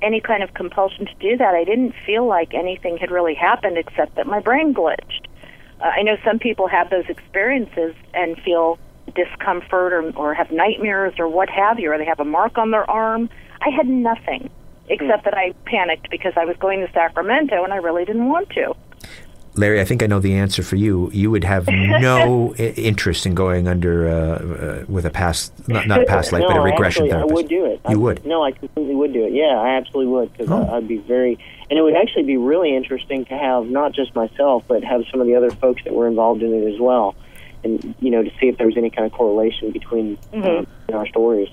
any kind of compulsion to do that. I didn't feel like anything had really happened except that my brain glitched. Uh, I know some people have those experiences and feel discomfort or, or have nightmares or what have you, or they have a mark on their arm. I had nothing except that I panicked because I was going to Sacramento and I really didn't want to. Larry, I think I know the answer for you. You would have no interest in going under uh, uh, with a past, not, not past life, no, but a regression actually, therapist. I would do it. You I, would? No, I completely would do it. Yeah, I absolutely would because oh. I'd be very, and it would actually be really interesting to have not just myself, but have some of the other folks that were involved in it as well, and you know to see if there was any kind of correlation between mm-hmm. our stories.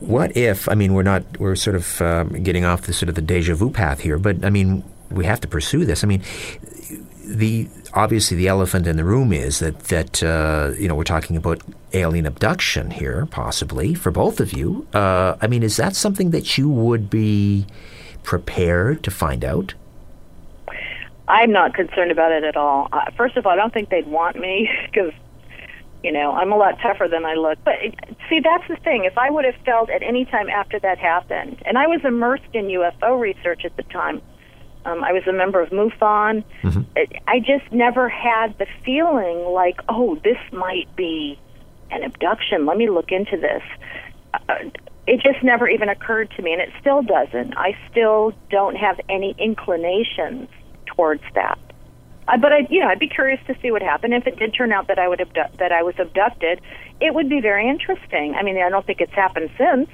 What if? I mean, we're not. We're sort of um, getting off the sort of the deja vu path here, but I mean, we have to pursue this. I mean, the obviously the elephant in the room is that that uh, you know we're talking about alien abduction here, possibly for both of you. Uh, I mean, is that something that you would be prepared to find out? I'm not concerned about it at all. Uh, first of all, I don't think they'd want me because you know I'm a lot tougher than I look. But see, that's the thing. If I would have felt at any time after that happened, and I was immersed in UFO research at the time um, I was a member of MUFON. Mm-hmm. I just never had the feeling like, oh, this might be an abduction. Let me look into this. Uh, it just never even occurred to me, and it still doesn't. I still don't have any inclinations towards that. Uh, but I, you know, I'd be curious to see what happened. If it did turn out that I would abdu- that I was abducted, it would be very interesting. I mean, I don't think it's happened since.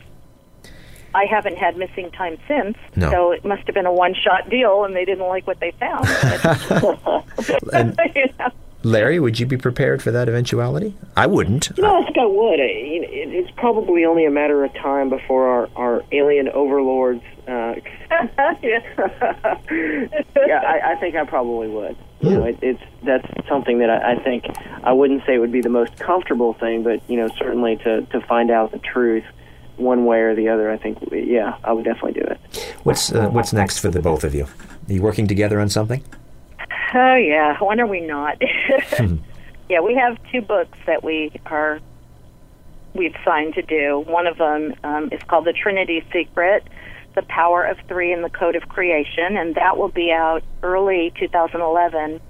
I haven't had missing time since, no. so it must have been a one-shot deal, and they didn't like what they found. and, you know? Larry, would you be prepared for that eventuality? I wouldn't. You know, I think I would. It's probably only a matter of time before our, our alien overlords. Uh, yeah, I, I think I probably would. You know, it, it's that's something that I, I think I wouldn't say it would be the most comfortable thing, but you know, certainly to to find out the truth one way or the other, I think, yeah, I would definitely do it. What's uh, what's next for the both of you? Are you working together on something? Oh yeah, when are we not? Hmm. Yeah, we have two books that we are we've signed to do. One of them um, is called The Trinity Secret: The Power of Three and the Code of Creation, and that will be out early 2011.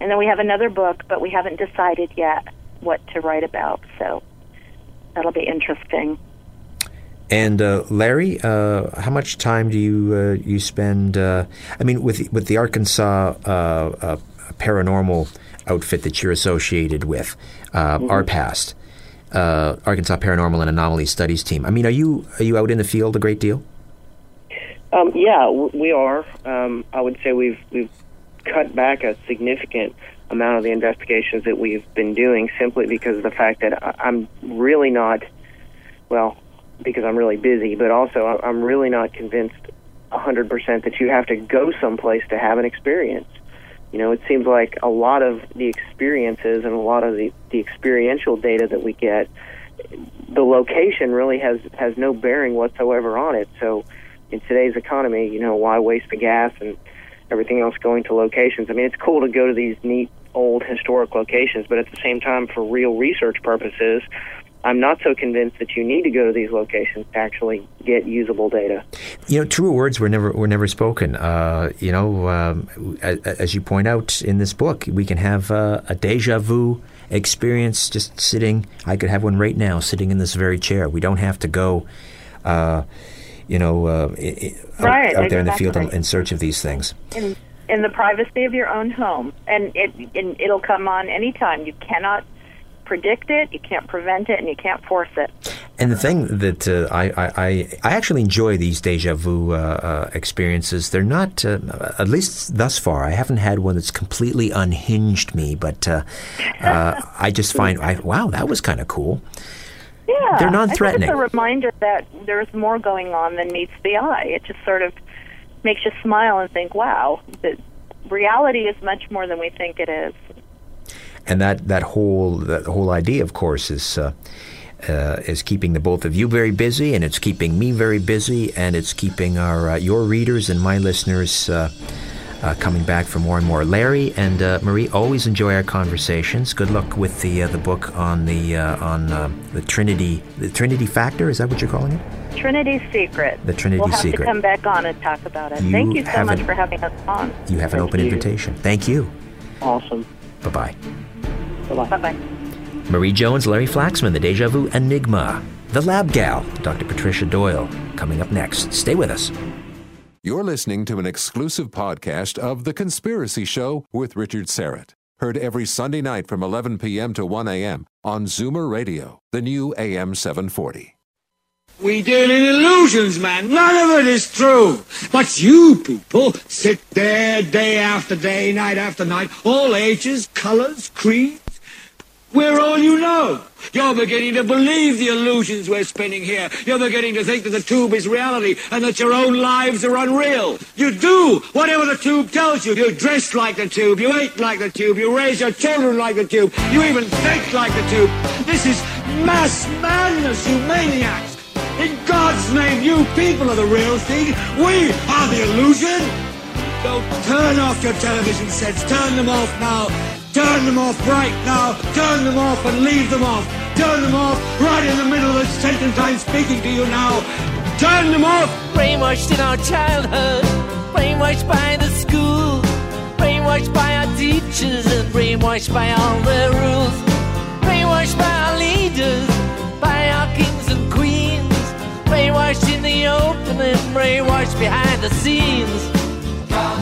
And then we have another book, but we haven't decided yet what to write about. So that'll be interesting. And uh, Larry, uh, how much time do you uh, you spend? Uh, I mean, with with the Arkansas uh, uh, paranormal outfit that you're associated with, mm-hmm. ARPAST. uh, Arkansas Paranormal and Anomaly Studies team. I mean, are you are you out in the field a great deal? Um, yeah, we are. Um, I would say we've we've cut back a significant amount of the investigations that we've been doing simply because of the fact that I'm really not, well, because I'm really busy, but also I'm really not convinced 100% that you have to go someplace to have an experience. You know, it seems like a lot of the experiences and a lot of the, the experiential data that we get, the location really has, has no bearing whatsoever on it. So, in today's economy, you know, why waste the gas and everything else going to locations? I mean, it's cool to go to these neat old historic locations, but at the same time, for real research purposes, I'm not so convinced that you need to go to these locations to actually get usable data. You know, true words were never were never spoken. Uh, you know, um, as, as, you point out in this book, we can have uh, a deja vu experience just sitting. I could have one right now, sitting in this very chair. We don't have to go. Uh, you know, uh, right, out, out there in the field in, in search of these things. In, in the privacy of your own home, and it and it'll come on anytime. You cannot predict it, you can't prevent it, and you can't force it. And the thing that uh, I, I, I actually enjoy these deja vu uh, uh, experiences. They're not, uh, at least thus far, I haven't had one that's completely unhinged me. But uh, uh, I just find, I, wow, that was kind of cool. Yeah, They're non-threatening. I think it's a reminder that there's more going on than meets the eye. It just sort of makes you smile and think, "Wow, that reality is much more than we think it is." And that, that whole that whole idea, of course, is uh, uh, is keeping the both of you very busy, and it's keeping me very busy, and it's keeping our uh, your readers and my listeners. Uh, uh, coming back for more and more. Larry and uh, Marie always enjoy our conversations. Good luck with the uh, the book on the uh, on uh, the Trinity the Trinity Factor. Is that what you're calling it? Trinity's Secret. The Trinity we'll have Secret. to come back on and talk about it. You Thank you so much an- for having us on. You have an Thank open you. invitation. Thank you. Awesome. Bye bye. Bye bye. Marie Jones, Larry Flaxman, the Deja Vu Enigma, the Lab Gal, Dr. Patricia Doyle. Coming up next. Stay with us. You're listening to an exclusive podcast of The Conspiracy Show with Richard Syrett. Heard every Sunday night from 11 p.m. to 1 a.m. on Zoomer Radio, the new AM 740. We deal in illusions, man. None of it is true. But you people sit there day after day, night after night, all ages, colors, creeds. We're all you know. You're beginning to believe the illusions we're spinning here. You're beginning to think that the tube is reality and that your own lives are unreal. You do whatever the tube tells you. You dress like the tube. You eat like the tube. You raise your children like the tube. You even think like the tube. This is mass madness, you maniacs. In God's name, you people are the real thing. We are the illusion. So turn off your television sets. Turn them off now. Turn them off right now. Turn them off and leave them off. Turn them off right in the middle of the sentence I'm speaking to you now. Turn them off. Brainwashed in our childhood, brainwashed by the school, brainwashed by our teachers, and brainwashed by all their rules, brainwashed by our leaders, by our kings and queens, brainwashed in the open and brainwashed behind the scenes.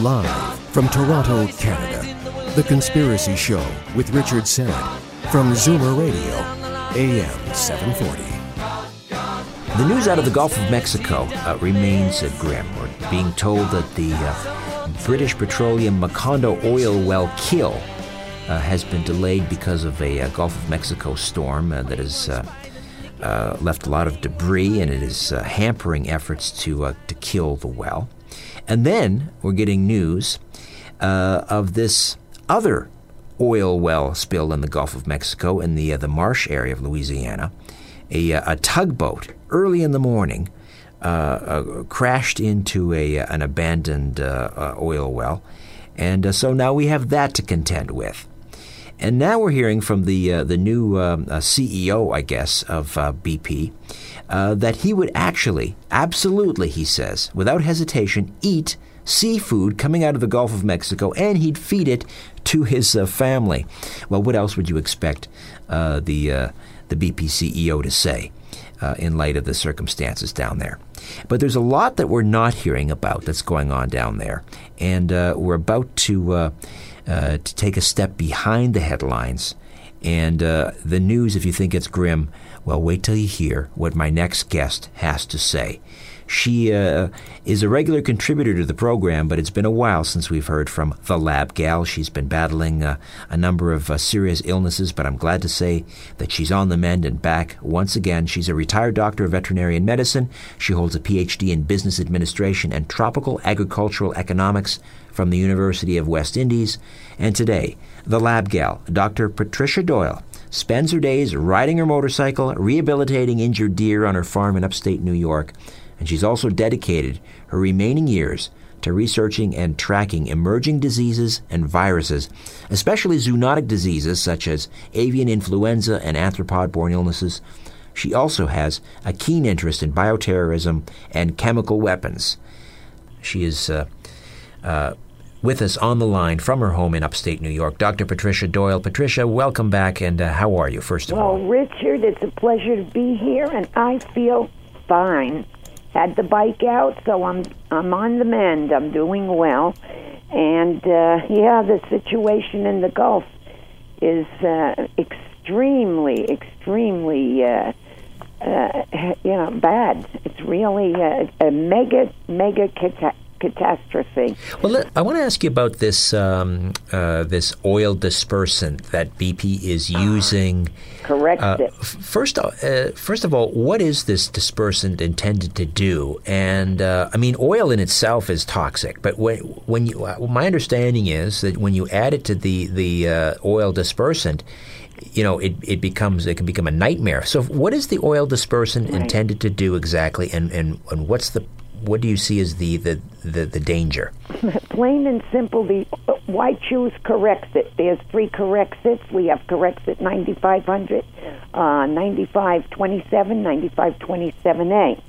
Live from Toronto, Canada. The Conspiracy Show with Richard Syrett from Zoomer Radio, AM 740. The news out of the Gulf of Mexico uh, remains uh, grim. We're being told that the uh, British Petroleum Macondo oil well kill uh, has been delayed because of a uh, Gulf of Mexico storm uh, that has left a lot of debris and it is hampering efforts to to kill the well. And then we're getting news uh, of this other oil well spill in the Gulf of Mexico in the uh, the marsh area of Louisiana. A, uh, a tugboat early in the morning uh, uh, crashed into a an abandoned oil well, and so now we have that to contend with. And now we're hearing from the uh, the new um, uh, CEO, I guess, of uh, BP, that he would actually, absolutely, he says, without hesitation, eat seafood coming out of the Gulf of Mexico, and he'd feed it to his uh, family. Well, what else would you expect uh, the uh, the BP CEO to say? Uh, in light of the circumstances down there. But there's a lot that we're not hearing about that's going on down there. And uh, we're about to, uh, to take a step behind the headlines And the news, if you think it's grim, well, wait till you hear what my next guest has to say. She uh, is a regular contributor to the program, but it's been a while since we've heard from the Lab Gal. She's been battling uh, a number of uh, serious illnesses, but I'm glad to say that she's on the mend and back once again. She's a retired doctor of veterinary medicine. She holds a PhD in business administration and tropical agricultural economics from the University of West Indies. And today, the Lab Gal, Dr. Patricia Doyle, spends her days riding her motorcycle, rehabilitating injured deer on her farm in upstate New York and she's also dedicated her remaining years to researching and tracking emerging diseases and viruses, especially zoonotic diseases such as avian influenza and arthropod borne illnesses. She also has a keen interest in bioterrorism and chemical weapons. She is uh, uh, with us on the line from her home in upstate New York, Dr. Patricia Doyle. Patricia, welcome back, and uh, how are you, first of well, all? Well, Richard, it's a pleasure to be here, and I feel fine had the bike out, so I'm I'm on the mend. I'm doing well, and uh, yeah, the situation in the Gulf is uh, extremely, extremely. Uh, uh, you know, bad. It's really a, a mega, mega cata- catastrophe. Well, I want to ask you about this um, uh, this oil dispersant that BP is using. Correct. Uh, first, uh, first of all, what is this dispersant intended to do? And uh, I mean, oil in itself is toxic, but when when you, uh, my understanding is that when you add it to the the uh, oil dispersant. You know, it, it becomes it can become a nightmare. So, what is the oil dispersant right. intended to do exactly, and, and, and what's the what do you see as the, the, the, the danger? Plain and simple, the why choose Corexit? There's three Corexits. We have Corexit 9500, uh, 9527, 9527A.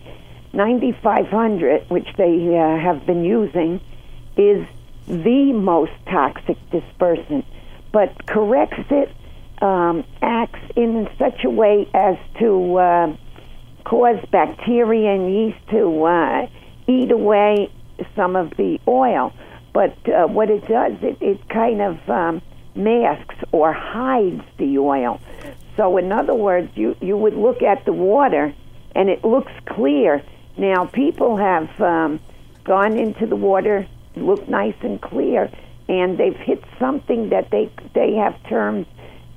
9500, which they uh, have been using, is the most toxic dispersant. But Corexit um, acts in such a way as to uh, cause bacteria and yeast to uh, eat away some of the oil. But uh, what it does, it, it kind of um, masks or hides the oil. So, in other words, you, you would look at the water and it looks clear. Now, people have um, gone into the water, look nice and clear, and they've hit something that they, they have termed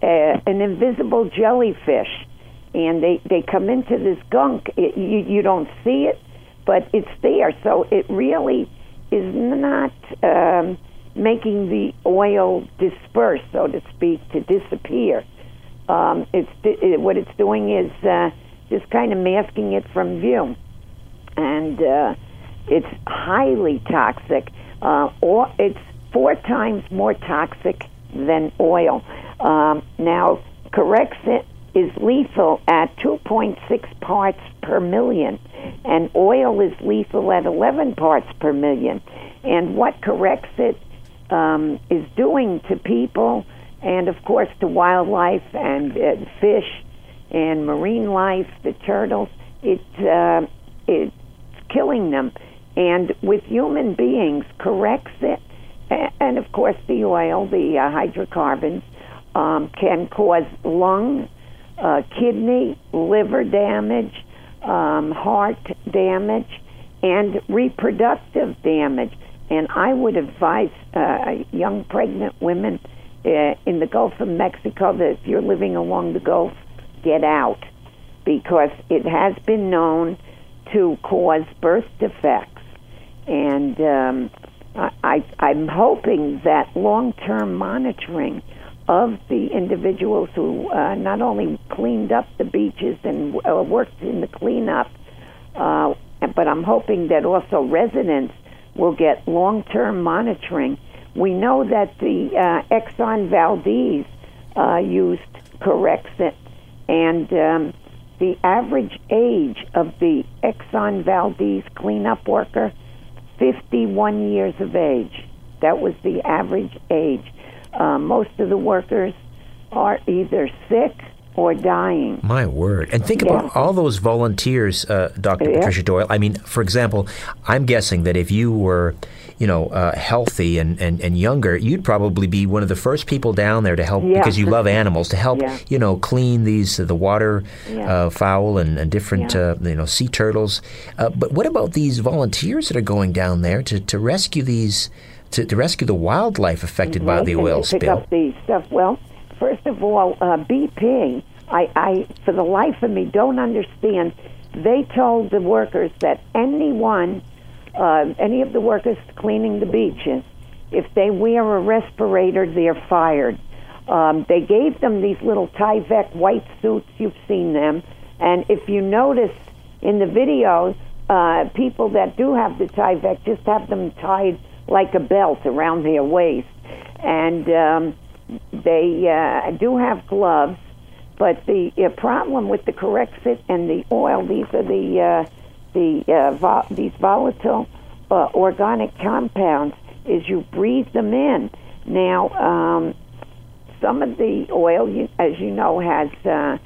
uh, an invisible jellyfish and they they come into this gunk. It, you you don't see it, but it's there. So it really is not um, making the oil disperse, so to speak, to disappear. Um, it's it, what it's doing is uh, just kind of masking it from view, and uh, it's highly toxic. Uh, or it's four times more toxic than oil. Um, now, Corexit is lethal at 2.6 parts per million, and oil is lethal at 11 parts per million. And what Corexit um, is doing to people, and of course to wildlife and uh, fish and marine life, the turtles, it uh, it's killing them. And with human beings, Corexit, and of course the oil, the uh, hydrocarbons, um, can cause lung uh, kidney, liver damage, um, heart damage, and reproductive damage. And I would advise uh, young pregnant women uh, in the Gulf of Mexico that if you're living along the Gulf, get out because it has been known to cause birth defects. And um, I, I'm hoping that long term monitoring of the individuals who uh, not only cleaned up the beaches and uh, worked in the cleanup, uh, but I'm hoping that also residents will get long term monitoring. We know that the uh, Exxon Valdez uh, used Corexit, and um, the average age of the Exxon Valdez cleanup worker, 51 years of age. That was the average age. Uh, most of the workers are either sick or dying. My word. And think about all those volunteers, uh, Dr. Patricia Doyle. I mean, for example, I'm guessing that if you were, you know, uh, healthy and, and, and younger, you'd probably be one of the first people down there to help because you love animals to help, you know, clean these the water uh, fowl and, and different, uh, you know, sea turtles. Uh, but what about these volunteers that are going down there to, to rescue these, to, to rescue the wildlife affected by the oil to pick spill? up the stuff. Well, first of all, uh, BP. I, I, for the life of me, don't understand. They told the workers that anyone, uh, any of the workers cleaning the beaches, if they wear a respirator, they're fired. Um, they gave them these little Tyvek white suits. You've seen them, and if you notice in the video, uh, people that do have the Tyvek just have them tied like a belt around their waist, and um, they uh, do have gloves. But the uh, problem with the Corexit and the oil, these are the uh, the uh, vo- these volatile uh, organic compounds, is you breathe them in. Now, um, some of the oil, as you know, has uh,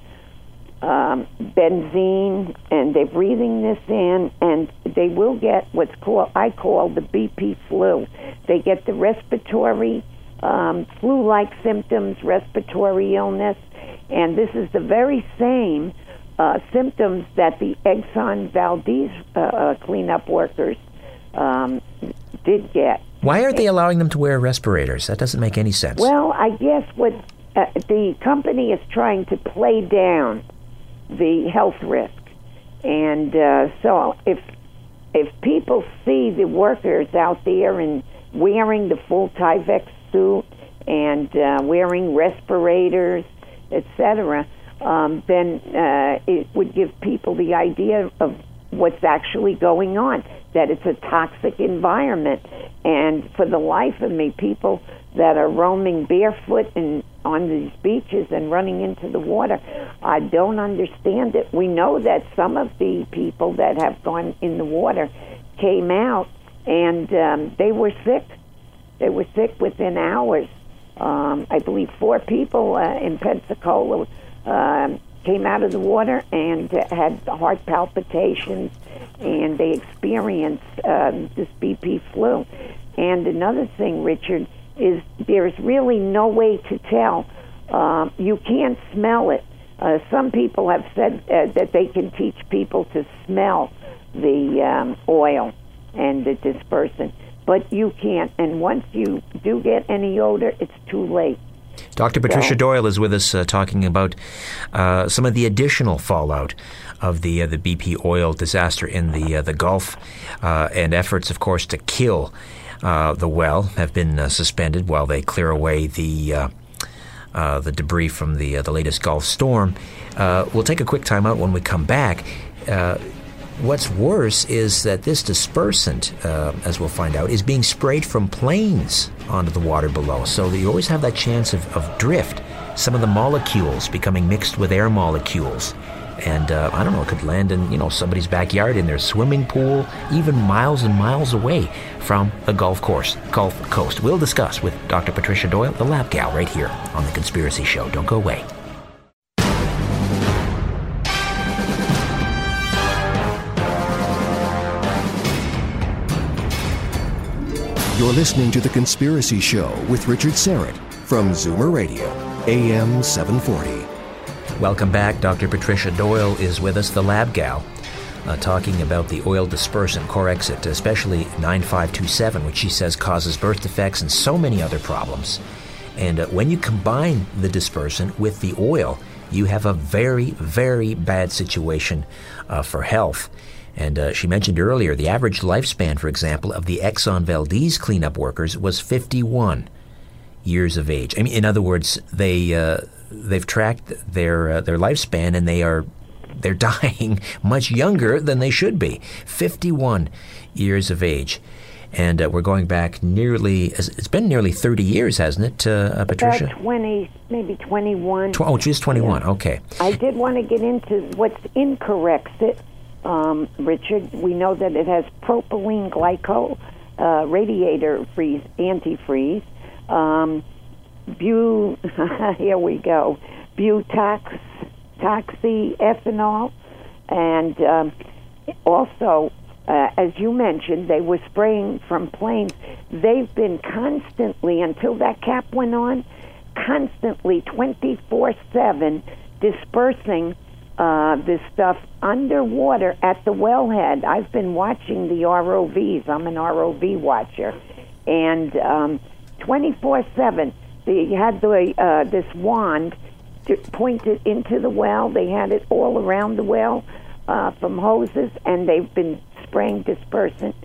um, benzene, and they're breathing this in, and they will get what's called I call the BP flu. They get the respiratory um, flu-like symptoms, respiratory illness, and this is the very same uh, symptoms that the Exxon Valdez uh, uh, cleanup workers um, did get. Why aren't they allowing them to wear respirators? That doesn't make any sense. Well, I guess what uh, the company is trying to play down the health risk, and uh, so if if people see the workers out there and wearing the full Tyvek suit and uh, wearing respirators, etc., um, then uh, it would give people the idea of what's actually going on, that it's a toxic environment. And for the life of me, people that are roaming barefoot and on these beaches and running into the water, I don't understand it. We know that some of the people that have gone in the water came out and um, they were sick. They were sick within hours. Um, I believe four people uh, in Pensacola um, came out of the water and uh, had heart palpitations, and they experienced um, this BP flu. And another thing, Richard, is there's really no way to tell. Um, you can't smell it. Uh, some people have said uh, that they can teach people to smell the um, oil and the dispersant, but you can't. And once you do get any odor, it's too late. Dr. Patricia So- Doyle is with us uh, talking about uh, some of the additional fallout of the uh, the BP oil disaster in the uh, the Gulf, uh, and efforts, of course, to kill the well have been uh, suspended while they clear away the. Uh, uh, the debris from the uh, the latest Gulf storm. Uh, we'll take a quick time out when we come back. Uh, what's worse is that this dispersant, uh, as we'll find out, is being sprayed from planes onto the water below. So you always have that chance of, of drift. Some of the molecules becoming mixed with air molecules. And uh, I don't know, it could land in you know somebody's backyard, in their swimming pool, even miles and miles away from the golf course, Gulf Coast. We'll discuss with Dr. Patricia Doyle, the Lab Gal, right here on the Conspiracy Show. Don't go away. You're listening to The Conspiracy Show with Richard Syrett from Zoomer Radio, AM 740. Welcome back. Dr. Patricia Doyle is with us, the lab gal, uh, talking about the oil dispersant Corexit, especially 9527, which she says causes birth defects and so many other problems. And uh, when you combine the dispersant with the oil, you have a very, very bad situation uh, for health. And uh, she mentioned earlier the average lifespan, for example, of the Exxon Valdez cleanup workers was 51 years of age. I mean, in other words, they uh, they've tracked their uh, their lifespan, and they are they're dying much younger than they should be. 51 years of age, and uh, we're going back nearly. It's been nearly 30 years, hasn't it, uh, Patricia? About 20, maybe 21. Tw- oh, she's 21. Okay. I did want to get into what's incorrect. It, um, Richard, we know that it has propylene glycol, uh, radiator freeze, antifreeze, um, bu. here we go, butox toxyethanol, and um, also, uh, as you mentioned, they were spraying from planes. They've been constantly, until that cap went on, constantly 24 7 dispersing uh, this stuff underwater at the wellhead. I've been watching the ROVs. I'm an ROV watcher. And um, 24 7, they had the, uh, this wand to point it into the well. They had it all around the well uh, from hoses, and they've been spraying dispersant.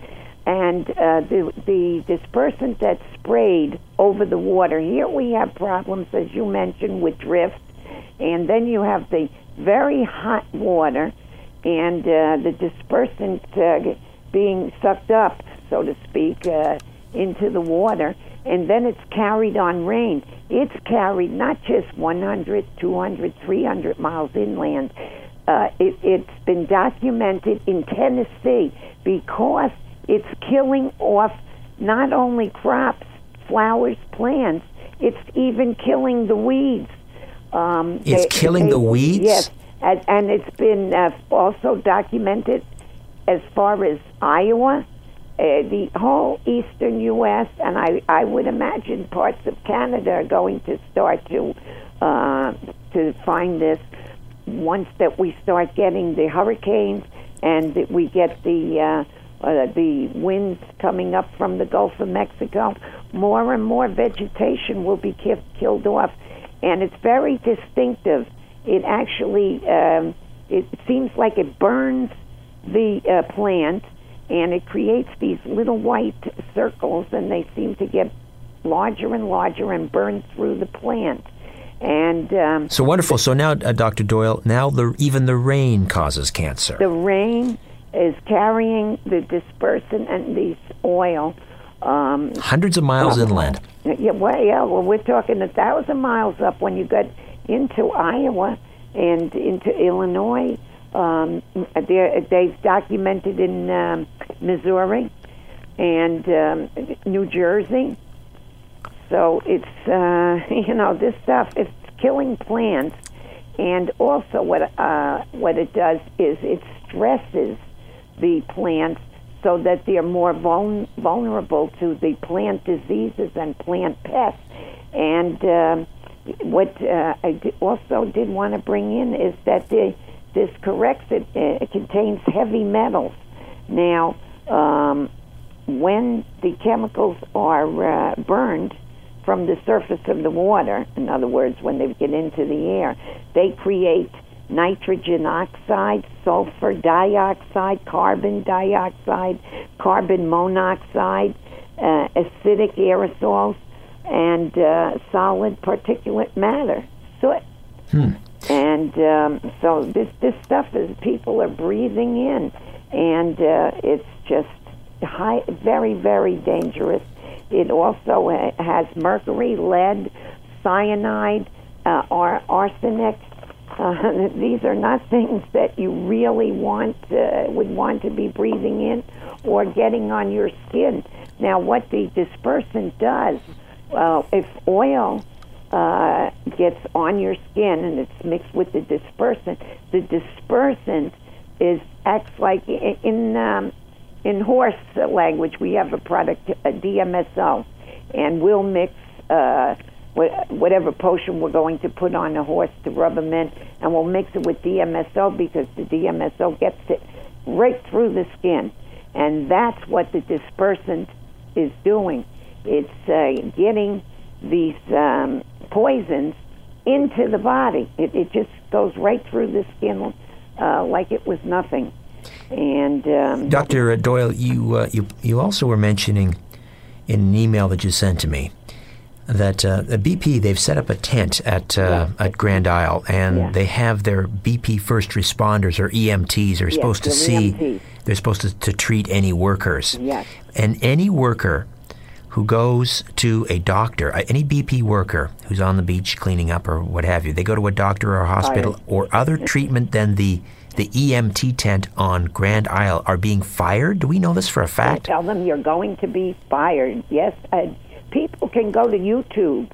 And uh, the the dispersant that's sprayed over the water. Here we have problems, as you mentioned, with drift, and then you have the very hot water, and uh, the dispersant uh, being sucked up, so to speak, uh, into the water, and then it's carried on rain. It's carried not just 100, 200, 300 miles inland. Uh, it, it's been documented in Tennessee because it's killing off not only crops, flowers, plants, it's even killing the weeds. Um, It's killing the weeds? Yes, and, and it's been uh, also documented as far as Iowa, uh, the whole eastern U.S., and I, I would imagine parts of Canada are going to start to uh, to find this once that we start getting the hurricanes and that we get the uh, uh, the winds coming up from the Gulf of Mexico. More and more vegetation will be ki- killed off, and it's very distinctive. It actually um, it seems like it burns the uh, plant and it creates these little white circles and they seem to get larger and larger and burn through the plant and um, So wonderful. So now, uh, Dr. Doyle, now the even the rain causes cancer. the rain is carrying the dispersant and this oil um, Hundreds of miles inland. Yeah, well, yeah, well, we're talking a thousand miles up when you get into Iowa and into Illinois. Um, they've documented in um, Missouri and um, New Jersey. So it's uh, you know this stuff is killing plants, and also what uh, what it does is it stresses the plants so that they're more vul- vulnerable to the plant diseases and plant pests. And um, what uh, I also did want to bring in is that the, this Corexit uh, it contains heavy metals. Now, um, when the chemicals are uh, burned from the surface of the water, in other words, when they get into the air, they create nitrogen oxide, sulfur dioxide, carbon dioxide, carbon monoxide, uh, acidic aerosols, and uh, solid particulate matter, soot. And um, so this this stuff is people are breathing in, and uh, it's just high, very very dangerous. It also has mercury, lead, cyanide, uh, ar- arsenic. Uh, these are not things that you really want uh, would want to be breathing in or getting on your skin. Now, what the dispersant does, uh, if oil uh, gets on your skin and it's mixed with the dispersant, the dispersant is acts like in um, in horse language we have a product a DMSO, and we'll mix uh, wha- whatever potion we're going to put on the horse to rub them in, and we'll mix it with DMSO because the DMSO gets it right through the skin, and that's what the dispersant is doing. It's uh, getting these um, poisons into the body. It, it just goes right through the skin uh, like it was nothing. And um, Dr. Doyle, you, uh, you, you also were mentioning in an email that you sent to me that uh, BP they've set up a tent at uh, at Grand Isle, and Yeah. they have their BP first responders or EMTs are supposed to see. EMTs. They're supposed to, to treat any workers. Yes. And any worker who goes to a doctor, uh, any BP worker who's on the beach cleaning up or what have you, they go to a doctor or a hospital Fired. or other treatment than the the EMT tent on Grand Isle are being fired. Do we know this for a fact? tell them you're going to be fired. Yes, uh, people can go to YouTube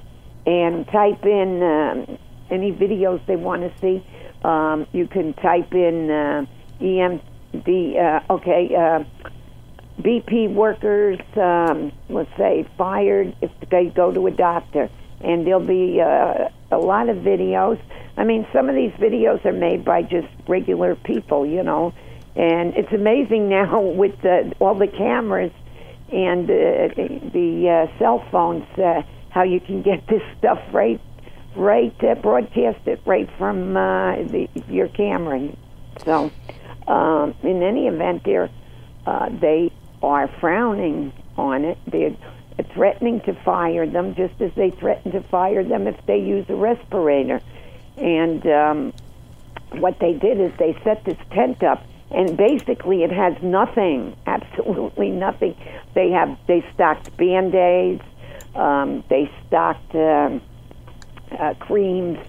and type in um, any videos they want to see. Um, you can type in uh, EMD. Uh, okay, uh, BP workers, um, let's say, fired if they go to a doctor, and there'll be uh, a lot of videos. I mean, some of these videos are made by just regular people, you know, and it's amazing now with the, all the cameras and uh, the uh, cell phones uh, how you can get this stuff right, right, uh, broadcast it right from uh, the, your camera. So, um, in any event, they're uh, they are frowning on it. They're threatening to fire them, just as they threaten to fire them if they use a respirator. And um, what they did is they set this tent up, and basically it has nothing, absolutely nothing. They have they stocked band aids, um, they stocked um, uh, creams.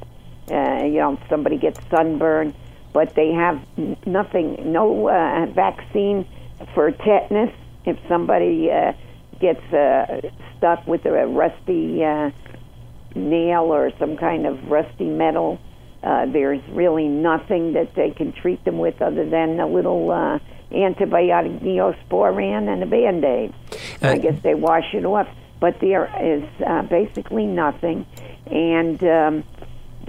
Uh, you know, somebody gets sunburned, but they have nothing, no uh, vaccine for tetanus. If somebody uh, gets uh, stuck with a rusty uh, nail or some kind of rusty metal, uh, there's really nothing that they can treat them with other than a little uh, antibiotic neosporin and a band aid. Uh, I guess they wash it off, but there is uh, basically nothing. And um,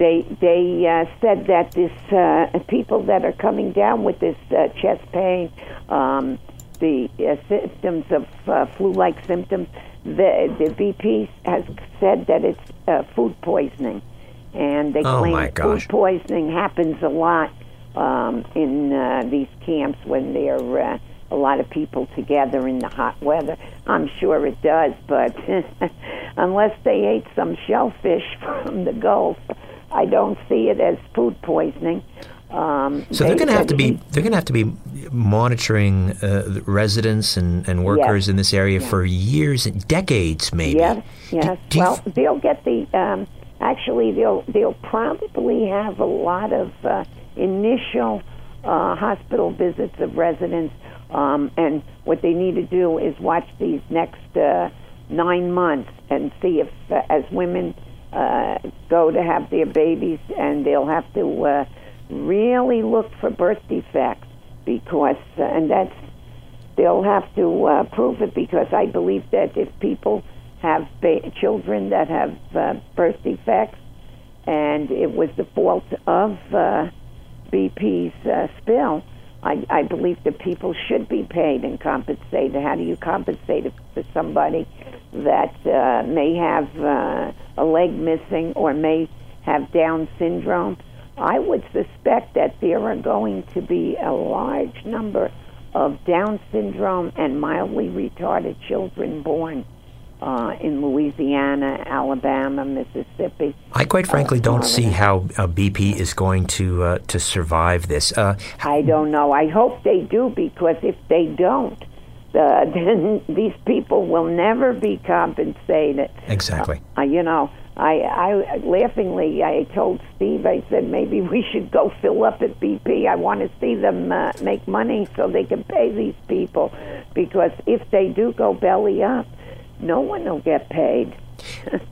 they they uh, said that this uh, people that are coming down with this uh, chest pain, um, the uh, symptoms of uh, flu-like symptoms, the the BP has said that it's uh, food poisoning, and they Oh, claim that food poisoning happens a lot um, in uh, these camps when there are uh, a lot of people together in the hot weather. I'm sure it does, but unless they ate some shellfish from the Gulf, I don't see it as food poisoning. Um, So they're going to have to be they're going to have to be monitoring uh, residents and, and workers in this area for years, and decades, maybe. Yes, yes. do you well, they'll get the. Um, actually, they'll they'll probably have a lot of uh, initial uh, hospital visits of residents, um, and what they need to do is watch these next uh, nine months and see if, uh, as women uh, go to have their babies, and they'll have to uh, really look for birth defects because, uh, and that's they'll have to uh, prove it because I believe that if people have ba- children that have uh, birth defects and it was the fault of uh, BP's uh, spill, I, I believe that people should be paid and compensated. How do you compensate for somebody that uh, may have uh, a leg missing or may have Down syndrome? I would suspect that there are going to be a large number of Down syndrome and mildly retarded children born uh, in Louisiana, Alabama, Mississippi. I quite frankly uh, don't see how uh, BP is going to uh, to survive this. Uh, I don't know. I hope they do because if they don't, uh, then these people will never be compensated. exactly. Uh, you know, I, I laughingly I told Steve I said maybe we should go fill up at BP. I want to see them uh, make money so they can pay these people because if they do go belly up, no one will get paid.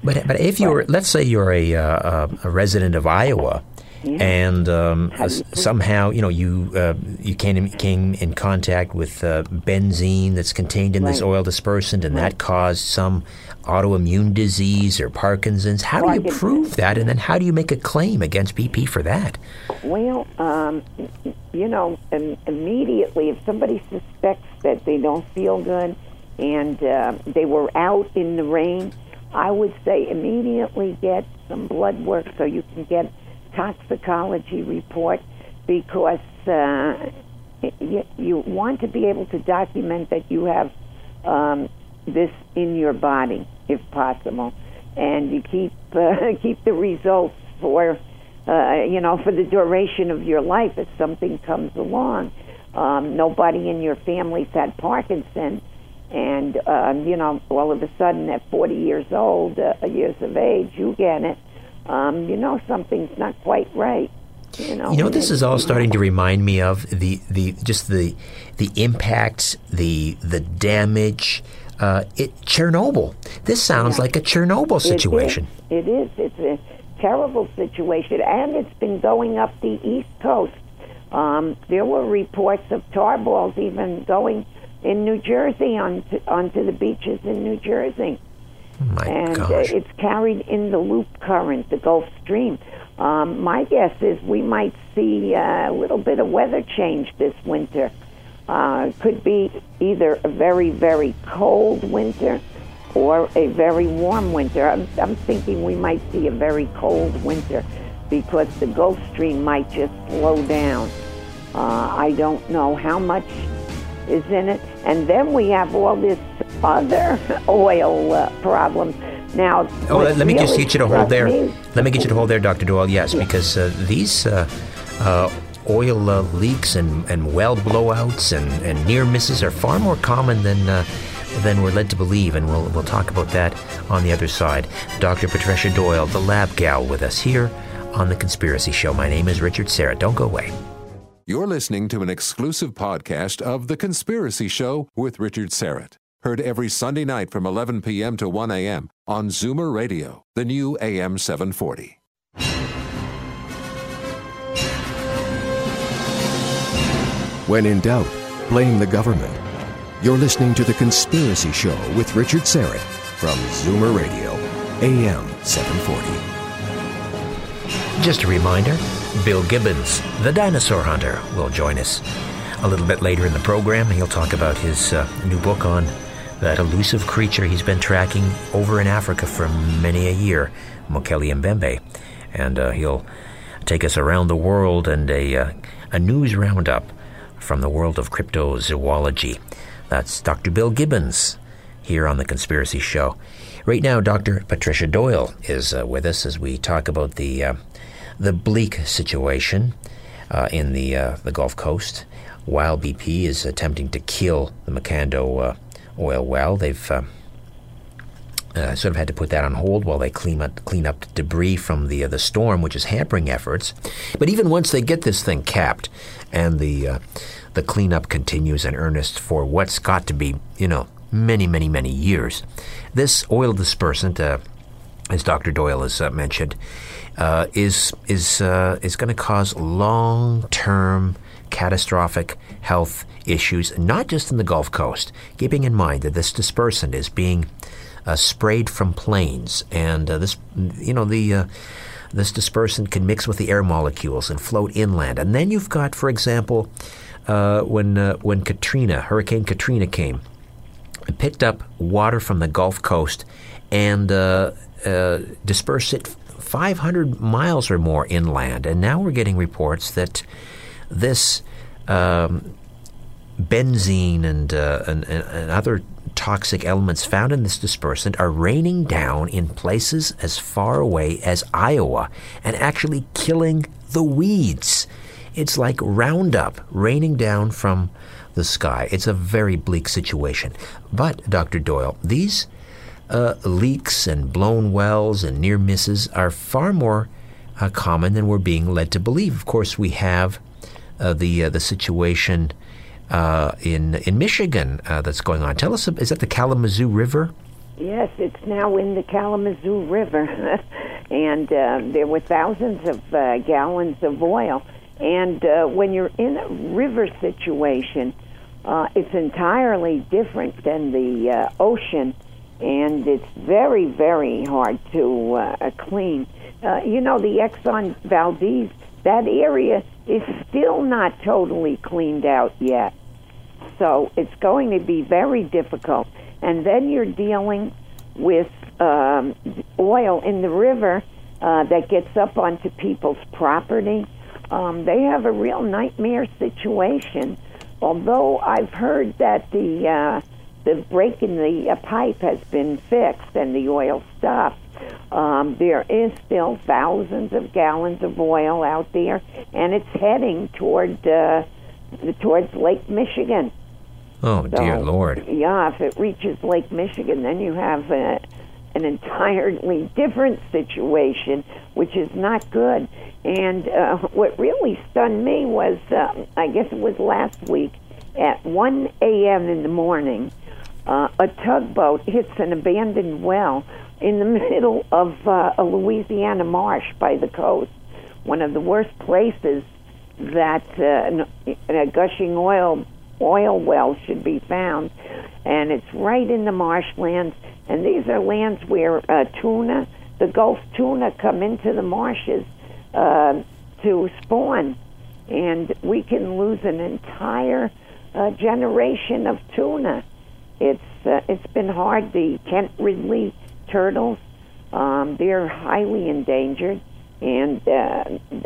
But but if you're let's say you're a uh, a resident of Iowa. And um, s- somehow, you know, you uh, you came in, came in contact with uh, benzene that's contained in this oil dispersant, and that caused some autoimmune disease or Parkinson's. How do you prove that, and then how do you make a claim against BP for that? Well, um, you know, Im- immediately if somebody suspects that they don't feel good and uh, they were out in the rain, I would say immediately get some blood work so you can get toxicology report because uh, you, you want to be able to document that you have um, this in your body, if possible, and you keep uh, keep the results for uh, you know for the duration of your life if something comes along. Um, nobody in your family's had Parkinson's, and um, you know all of a sudden at 40 years old, uh, years of age, you get it. Um, you know something's not quite right. You know, You know, this is all starting to remind me of the, the just the the impact, the the damage. Uh, it Chernobyl. This sounds like a Chernobyl situation. It is. It is. It's a, terrible situation, and it's been going up the East Coast. Um, there were reports of tar balls even going in New Jersey onto, onto the beaches in New Jersey. My and uh, gosh. it's carried in the loop current, the Gulf Stream. Um, my guess is we might see uh, a little bit of weather change this winter. Uh, could be either a very, very cold winter or a very warm winter. I'm, I'm thinking we might see a very cold winter because the Gulf Stream might just slow down. Uh, I don't know how much is in it. And then we have all this other oil uh, problems. Now, Oh, let, let me just get you to hold there. me- Let me get you to hold there, Dr. Doyle. Yes, because uh, these uh, uh, oil uh, leaks and, and well blowouts and, and near misses are far more common than uh, than we're led to believe, and we'll we'll talk about that on the other side. Dr. Patricia Doyle, the lab gal, with us here on the Conspiracy Show. My name is Richard Serra. Don't go away. You're listening to an exclusive podcast of The Conspiracy Show with Richard Syrett. Heard every Sunday night from 11 p.m. to 1 a.m. on Zoomer Radio, the new AM 740. When in doubt, blame the government. You're listening to The Conspiracy Show with Richard Syrett from Zoomer Radio, AM 740. Just a reminder Bill Gibbons, the dinosaur hunter, will join us a little bit later in the program. He'll talk about his uh, new book on that elusive creature he's been tracking over in Africa for many a year, Mokele-mbembe. And uh, he'll take us around the world and a, uh, a news roundup from the world of cryptozoology. That's Dr. Bill Gibbons here on The Conspiracy Show. Right now, Dr. Patricia Doyle is uh, with us as we talk about the, uh, the bleak situation uh, in the, uh, the Gulf Coast. While BP is attempting to kill the Macondo oil well, they've uh, uh, sort of had to put that on hold while they clean up clean up debris from the uh, the storm, which is hampering efforts. But even once they get this thing capped, and the uh, the cleanup continues in earnest for what's got to be you know many many many years, this oil dispersant, uh, as Dr. Doyle has uh, mentioned, uh, is is is going to cause long term catastrophic health issues, not just in the Gulf Coast. Keeping in mind that this dispersant is being uh, sprayed from planes, and uh, this, you know, the uh, this dispersant can mix with the air molecules and float inland. And then you've got, for example, uh, when uh, when Katrina, Hurricane Katrina came, it picked up water from the Gulf Coast and uh, dispersed it 500 miles or more inland. And now we're getting reports that this um, benzene and, uh, and, and, other toxic elements found in this dispersant are raining down in places as far away as Iowa and actually killing the weeds. It's like Roundup raining down from the sky. It's a very bleak situation. But, Dr. Doyle, these uh, leaks and blown wells and near misses are far more uh, common than we're being led to believe. Of course, we have the uh, the situation uh, in in Michigan uh, that's going on. Tell us, is that the Kalamazoo River? Yes, it's now in the Kalamazoo River, and uh, there were thousands of uh, gallons of oil. And uh, when you're in a river situation, uh, it's entirely different than the uh, ocean, and it's very, very hard to uh, clean. Uh, you know, the Exxon Valdez, that area is still not totally cleaned out yet. So it's going to be very difficult. And then you're dealing with um, oil in the river uh, that gets up onto people's property. Um, they have a real nightmare situation. Although I've heard that the uh, the break in the uh, pipe has been fixed and the oil stopped, um, there is still thousands of gallons of oil out there, and it's heading toward uh, towards Lake Michigan. Oh dear Lord! Yeah, if it reaches Lake Michigan, then you have a, an entirely different situation, which is not good. And uh, what really stunned me was, uh, I guess it was last week, at 1 a.m. in the morning, uh, a tugboat hits an abandoned well in the middle of uh, a Louisiana marsh by the coast, one of the worst places that uh, a gushing oil oil well should be found, and it's right in the marshlands. And these are lands where uh, tuna, the Gulf tuna, come into the marshes uh, to spawn, and we can lose an entire uh, generation of tuna. It's uh, it's been hard. The Kemp Ridley turtles, um, they're highly endangered, and uh,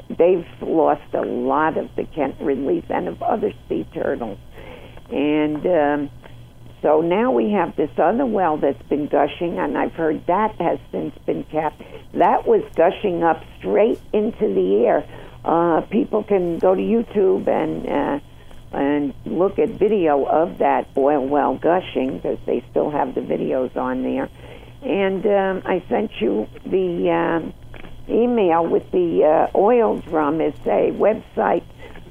they've lost a lot of the Kemp Ridleys and of other sea turtles. And um, so now we have this other well that's been gushing, and I've heard that has since been capped. That was gushing up straight into the air. Uh, people can go to YouTube and uh, and look at video of that oil well gushing because they still have the videos on there. And um, I sent you the um, email with the uh, oil drum. It's a website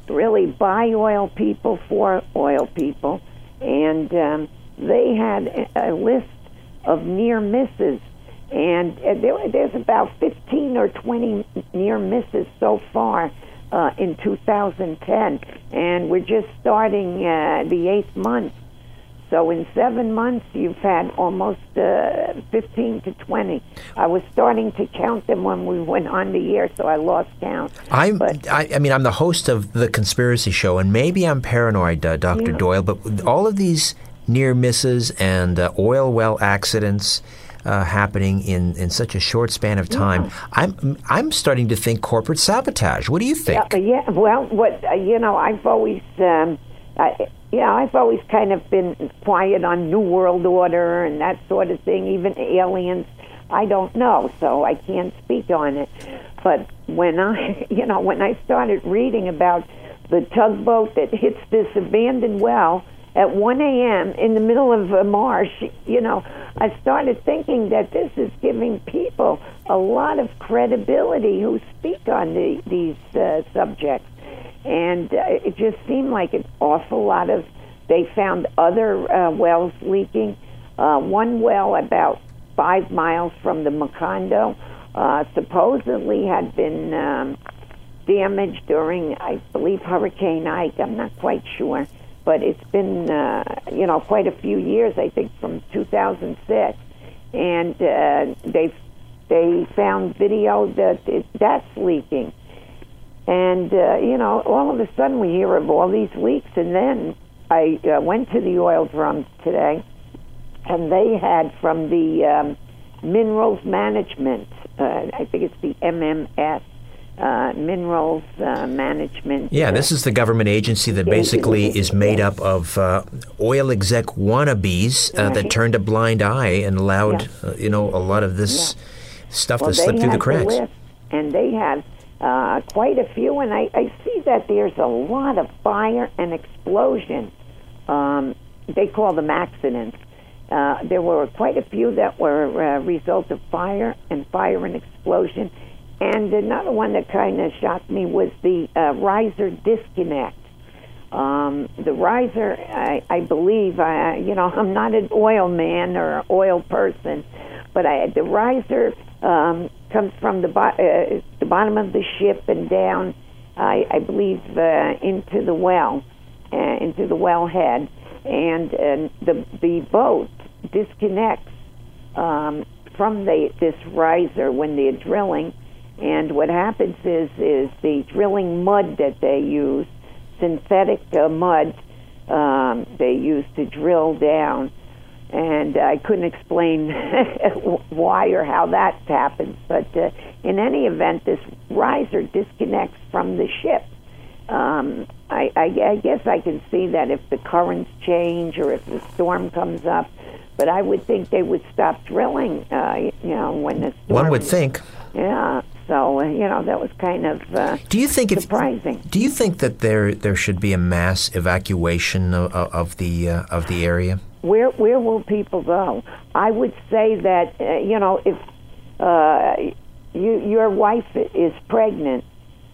really by oil people for oil people, and um, they had a, a list of near misses. And uh, there, there's about 15 or 20 near misses so far uh, in 2010, and we're just starting uh, the eighth month. So in seven months, you've had almost uh, 15 to 20. I was starting to count them when we went on the air, so I lost count. I'm, but, I, I mean, I'm the host of the Conspiracy Show, and maybe I'm paranoid, uh, Dr. Yeah. Doyle, but all of these near misses and uh, oil well accidents. Uh, happening in, in such a short span of time, Yeah. I'm I'm starting to think corporate sabotage. What do you think? Yeah, yeah. Well, what uh, you know, I've always, um, I, know, I've always kind of been quiet on New World Order and that sort of thing. Even aliens, I don't know, so I can't speak on it. But when I, you know, when I started reading about the tugboat that hits this abandoned well at 1 a.m. in the middle of a marsh, you know, I started thinking that this is giving people a lot of credibility who speak on the, these uh, subjects. And uh, it just seemed like an awful lot of. They found other uh, wells leaking. Uh, one well about five miles from the Macondo uh, supposedly had been um, damaged during, I believe, Hurricane Ike. I'm not quite sure, but it's been, uh, you know, quite a few years. I think from 2006, and uh, they they found video that it, that's leaking. And uh, you know, all of a sudden we hear of all these leaks, and then I uh, went to the oil drums today, and they had from the um, minerals management. Uh, I think it's the MMS. Uh, minerals uh, management. Yeah, uh, this is the government agency that basically is made up of uh, oil exec wannabes uh, that turned a blind eye and allowed, Yeah. uh, you know, a lot of this stuff well, to slip through the cracks. list, and they had uh, quite a few, and I, I see that there's a lot of fire and explosion. Um, they call them accidents. Uh, there were quite a few that were a result of fire and fire and explosion. And another one that kind of shocked me was the uh, riser disconnect. Um, the riser, I, I believe, I, you know, I'm not an oil man or oil person, but I, the riser um, comes from the, bo- uh, the bottom of the ship and down, I, I believe, uh, into the well, uh, into the wellhead, and uh, the the boat disconnects um, from the this riser when they're drilling, and what happens is is the drilling mud that they use, synthetic uh, mud, um, they use to drill down, and I couldn't explain why or how that happened. but uh, in any event, this riser disconnects from the ship. Um, I, I, I guess I can see that if the currents change or if the storm comes up, but I would think they would stop drilling. Uh, you know, when the storm. One would think. Yeah. So uh, you know that was kind of uh, Do you think if surprising. do you think that there there should be a mass evacuation of, of the uh, of the area? Where where will people go? I would say that uh, you know if uh, you, your wife is pregnant,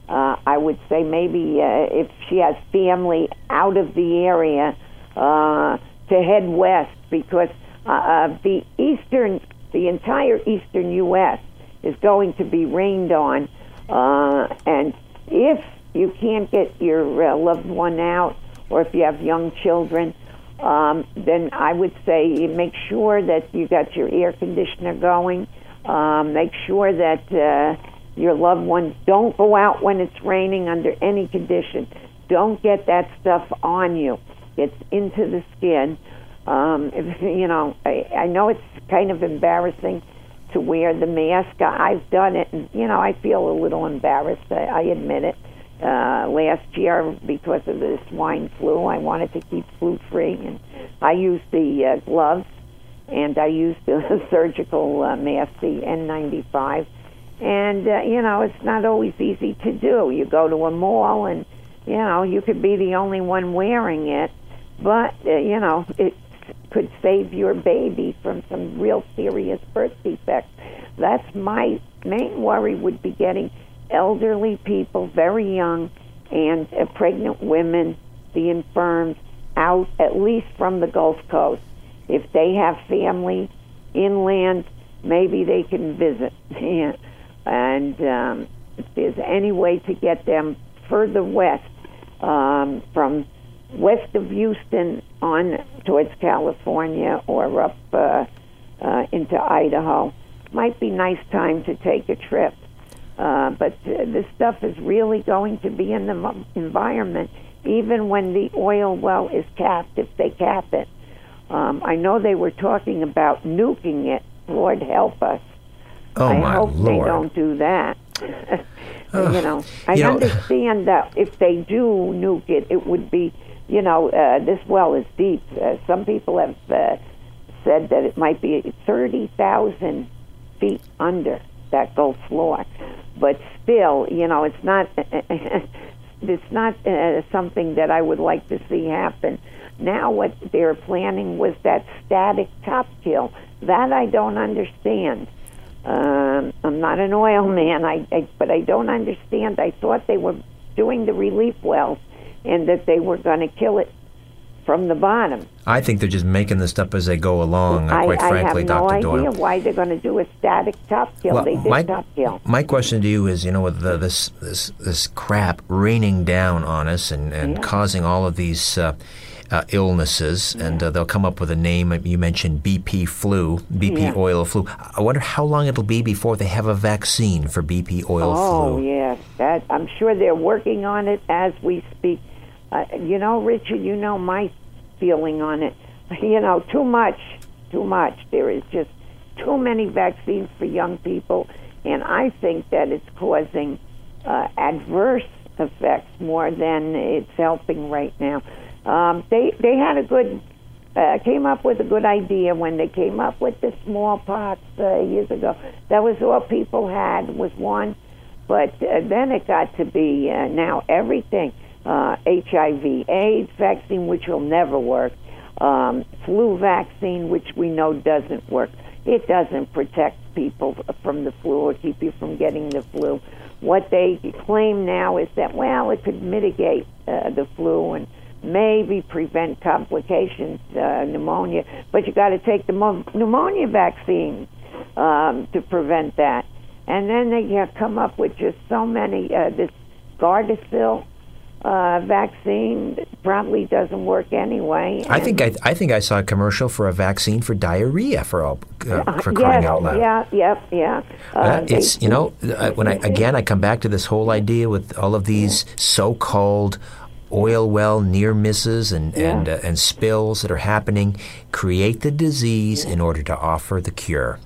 uh, I would say maybe uh, if she has family out of the area uh, to head west because uh, the eastern the entire eastern U.S. is going to be rained on. Uh, and if you can't get your uh, loved one out, or if you have young children, um, then I would say make sure that you got your air conditioner going. Um, make sure that uh, your loved ones don't go out when it's raining under any condition. Don't get that stuff on you. It's into the skin. Um, if, you know, I, I know it's kind of embarrassing to wear the mask. I've done it, and you know, I feel a little embarrassed. I, I admit it. Uh, last year, because of the swine flu, I wanted to keep flu free, and I used the uh, gloves and I used the surgical uh, mask, the N95. And uh, you know, it's not always easy to do. You go to a mall, and you know, you could be the only one wearing it, but uh, you know, it could save your baby from some real serious birth defects. That's my main worry would be getting elderly people, very young, and uh, pregnant women, the infirms, out at least from the Gulf Coast. If they have family inland, maybe they can visit. and um, if there's any way to get them further west, um, from west of Houston on towards California or up uh, uh, into Idaho, might be nice time to take a trip. Uh, but uh, this stuff is really going to be in the m- environment, even when the oil well is capped, if they cap it. Um, I know they were talking about nuking it. Lord help us. Oh, I my hope Lord. they don't do that. You know, I You know- understand that if they do nuke it, it would be, you know, uh, this well is deep. Uh, some people have uh, said that it might be 30,000 feet under that Gulf floor. But still, you know, it's not it's not uh, something that I would like to see happen. Now, what they're planning was that static top kill. That I don't understand. Um, I'm not an oil man, I, I, but I don't understand. I thought they were doing the relief wells and that they were going to kill it from the bottom. I think they're just making this up as they go along. I, quite I frankly, have no Dr. idea Doyle. why they're going to do a static top kill. Well, they did my- top kill. My question to you is, you know, with the, this this this crap raining down on us and, and causing all of these uh, uh, illnesses, and uh, they'll come up with a name. You mentioned BP flu, BP Yeah. oil flu. I wonder how long it'll be before they have a vaccine for BP oil oh flu. Oh yes, that I'm sure they're working on it as we speak. Uh, you know, Richard, you know my feeling on it. You know, too much, too much. There is just too many vaccines for young people, and I think that it's causing uh, adverse effects more than it's helping right now. Um, they they had a good uh, came up with a good idea when they came up with the smallpox uh, years ago. That was all people had was one, but uh, then it got to be uh, now everything. Uh, HIV, AIDS vaccine, which will never work. Um, flu vaccine, which we know doesn't work. It doesn't protect people from the flu or keep you from getting the flu. What they claim now is that, well, it could mitigate uh, the flu and maybe prevent complications, uh, pneumonia, but you got to take the mo- pneumonia vaccine um, to prevent that. And then they have come up with just so many. Uh, this Gardasil uh, vaccine probably doesn't work anyway. I think I, I think I saw a commercial for a vaccine for diarrhea for all uh, for yes, crying out loud. Yeah, yeah, yeah. Uh, Uh, they- it's you know uh, when I again I come back to this whole idea with all of these so-called oil well near misses and and uh, and spills that are happening create the disease in order to offer the cure.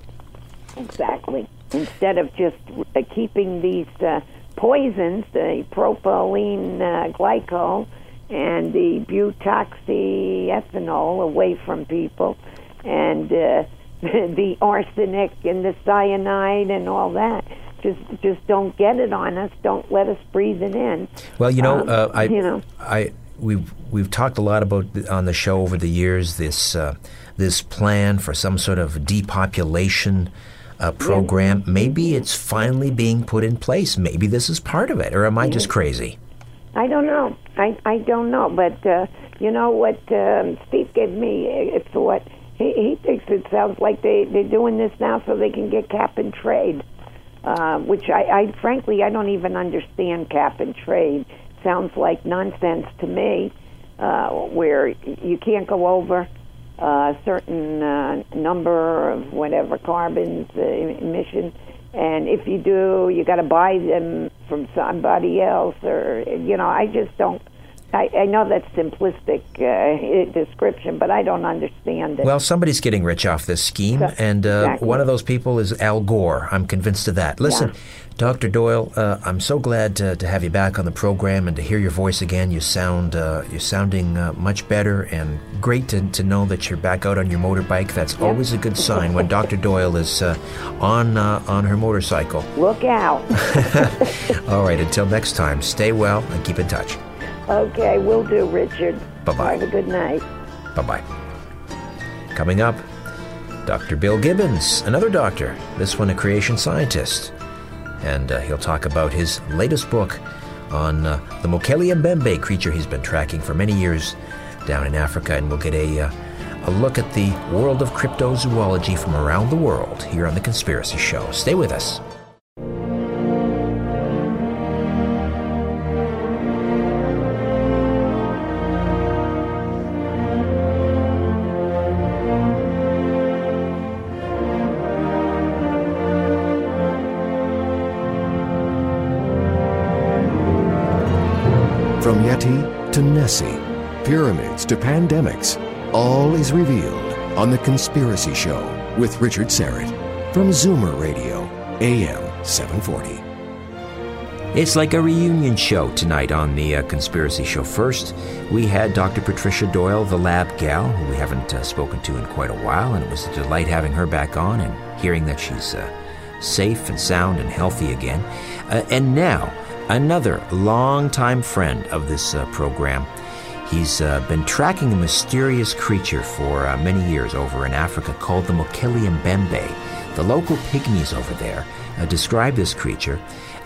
Exactly. Instead of just uh, keeping these uh, poisons, the propylene uh, glycol and the butoxyethanol away from people, and uh, the arsenic and the cyanide and all that. Just, just don't get it on us. Don't let us breathe it in. Well, you know, Um, uh, I, you know. I, we've we've talked a lot about on the show over the years this uh, this plan for some sort of depopulation uh, program. Maybe it's finally being put in place. Maybe this is part of it, or am I just crazy? I don't know. I I don't know. But uh, you know what? Um, Steve gave me a thought. He, he thinks it sounds like they they're doing this now so they can get cap and trade, uh, which I, I frankly I don't even understand cap and trade. Sounds like nonsense to me, uh, where you can't go over a certain uh, number of whatever carbons uh, emission, and if you do, you got to buy them from somebody else, or you know, I just don't. I, I know that's simplistic uh, description, but I don't understand it. Well, somebody's getting rich off this scheme, So- and uh, exactly. one of those people is Al Gore. I'm convinced of that. Listen, Yeah. Dr. Doyle, uh, I'm so glad to, to have you back on the program and to hear your voice again. You sound uh, you're sounding uh, much better, and great to, to know that you're back out on your motorbike. That's always a good sign when Dr. Doyle is uh, on uh, on her motorcycle. Look out. All right, until next time, stay well and keep in touch. okay, we'll do, Richard. Bye-bye. Have a good night. Bye bye. Coming up, Dr. Bill Gibbons, another doctor, this one a creation scientist. And uh, he'll talk about his latest book on uh, the Mokele Mbembe creature he's been tracking for many years down in Africa. And we'll get a, uh, a look at the world of cryptozoology from around the world here on The Conspiracy Show. Stay with us. Yeti to Nessie, pyramids to pandemics, all is revealed on The Conspiracy Show with Richard Syrett from Zoomer Radio, AM 740. It's like a reunion show tonight on the uh, Conspiracy Show. First, we had Dr. Patricia Doyle, the lab gal, who we haven't uh, spoken to in quite a while, and it was a delight having her back on and hearing that she's uh, safe and sound and healthy again. Uh, and now, another longtime friend of this uh, program. He's uh, been tracking a mysterious creature for uh, many years over in Africa called the Mokele Mbembe. The local pygmies over there uh, describe this creature,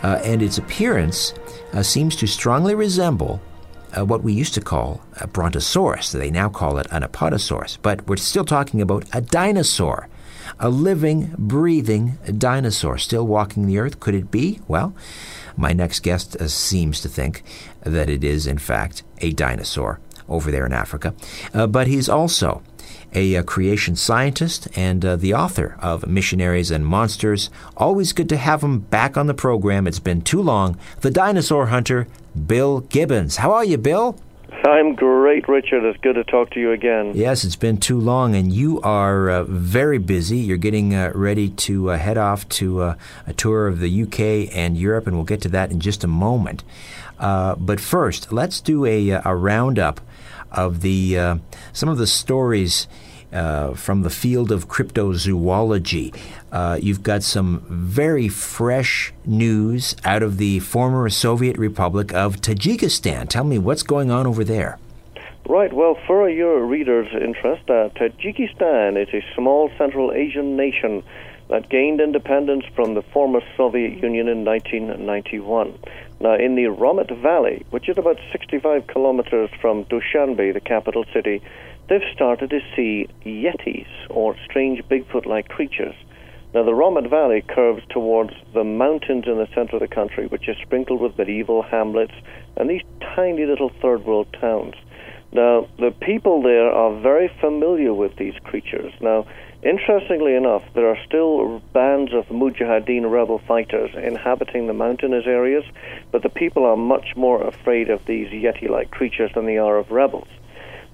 uh, and its appearance uh, seems to strongly resemble uh, what we used to call a brontosaurus. They now call it an apatosaurus, but we're still talking about a dinosaur, a living, breathing dinosaur still walking the earth. Could it be? Well, my next guest uh, seems to think that it is, in fact, a dinosaur over there in Africa. Uh, but he's also a, uh creation scientist and uh, the author of Missionaries and Monsters. Always good to have him back on the program. It's been too long. The dinosaur hunter, Bill Gibbons. How are you, Bill? I'm great, Richard. It's good to talk to you again. Yes, it's been too long, and you are uh, very busy. You're getting uh, ready to uh, head off to uh, a tour of the UK and Europe, and we'll get to that in just a moment. Uh, but first, let's do a, a roundup of the uh, some of the stories uh, from the field of cryptozoology. Uh, you've got some very fresh news out of the former Soviet Republic of Tajikistan. Tell me what's going on over there. Right, well, for your readers' interest, uh, Tajikistan is a small Central Asian nation that gained independence from the former Soviet Union in 1991. Now, in the Ramat Valley, which is about 65 kilometers from Dushanbe, the capital city, they've started to see yetis, or strange Bigfoot like creatures. Now, the Ramat Valley curves towards the mountains in the center of the country, which is sprinkled with medieval hamlets and these tiny little third world towns. Now, the people there are very familiar with these creatures. Now, interestingly enough, there are still bands of Mujahideen rebel fighters inhabiting the mountainous areas, but the people are much more afraid of these Yeti like creatures than they are of rebels.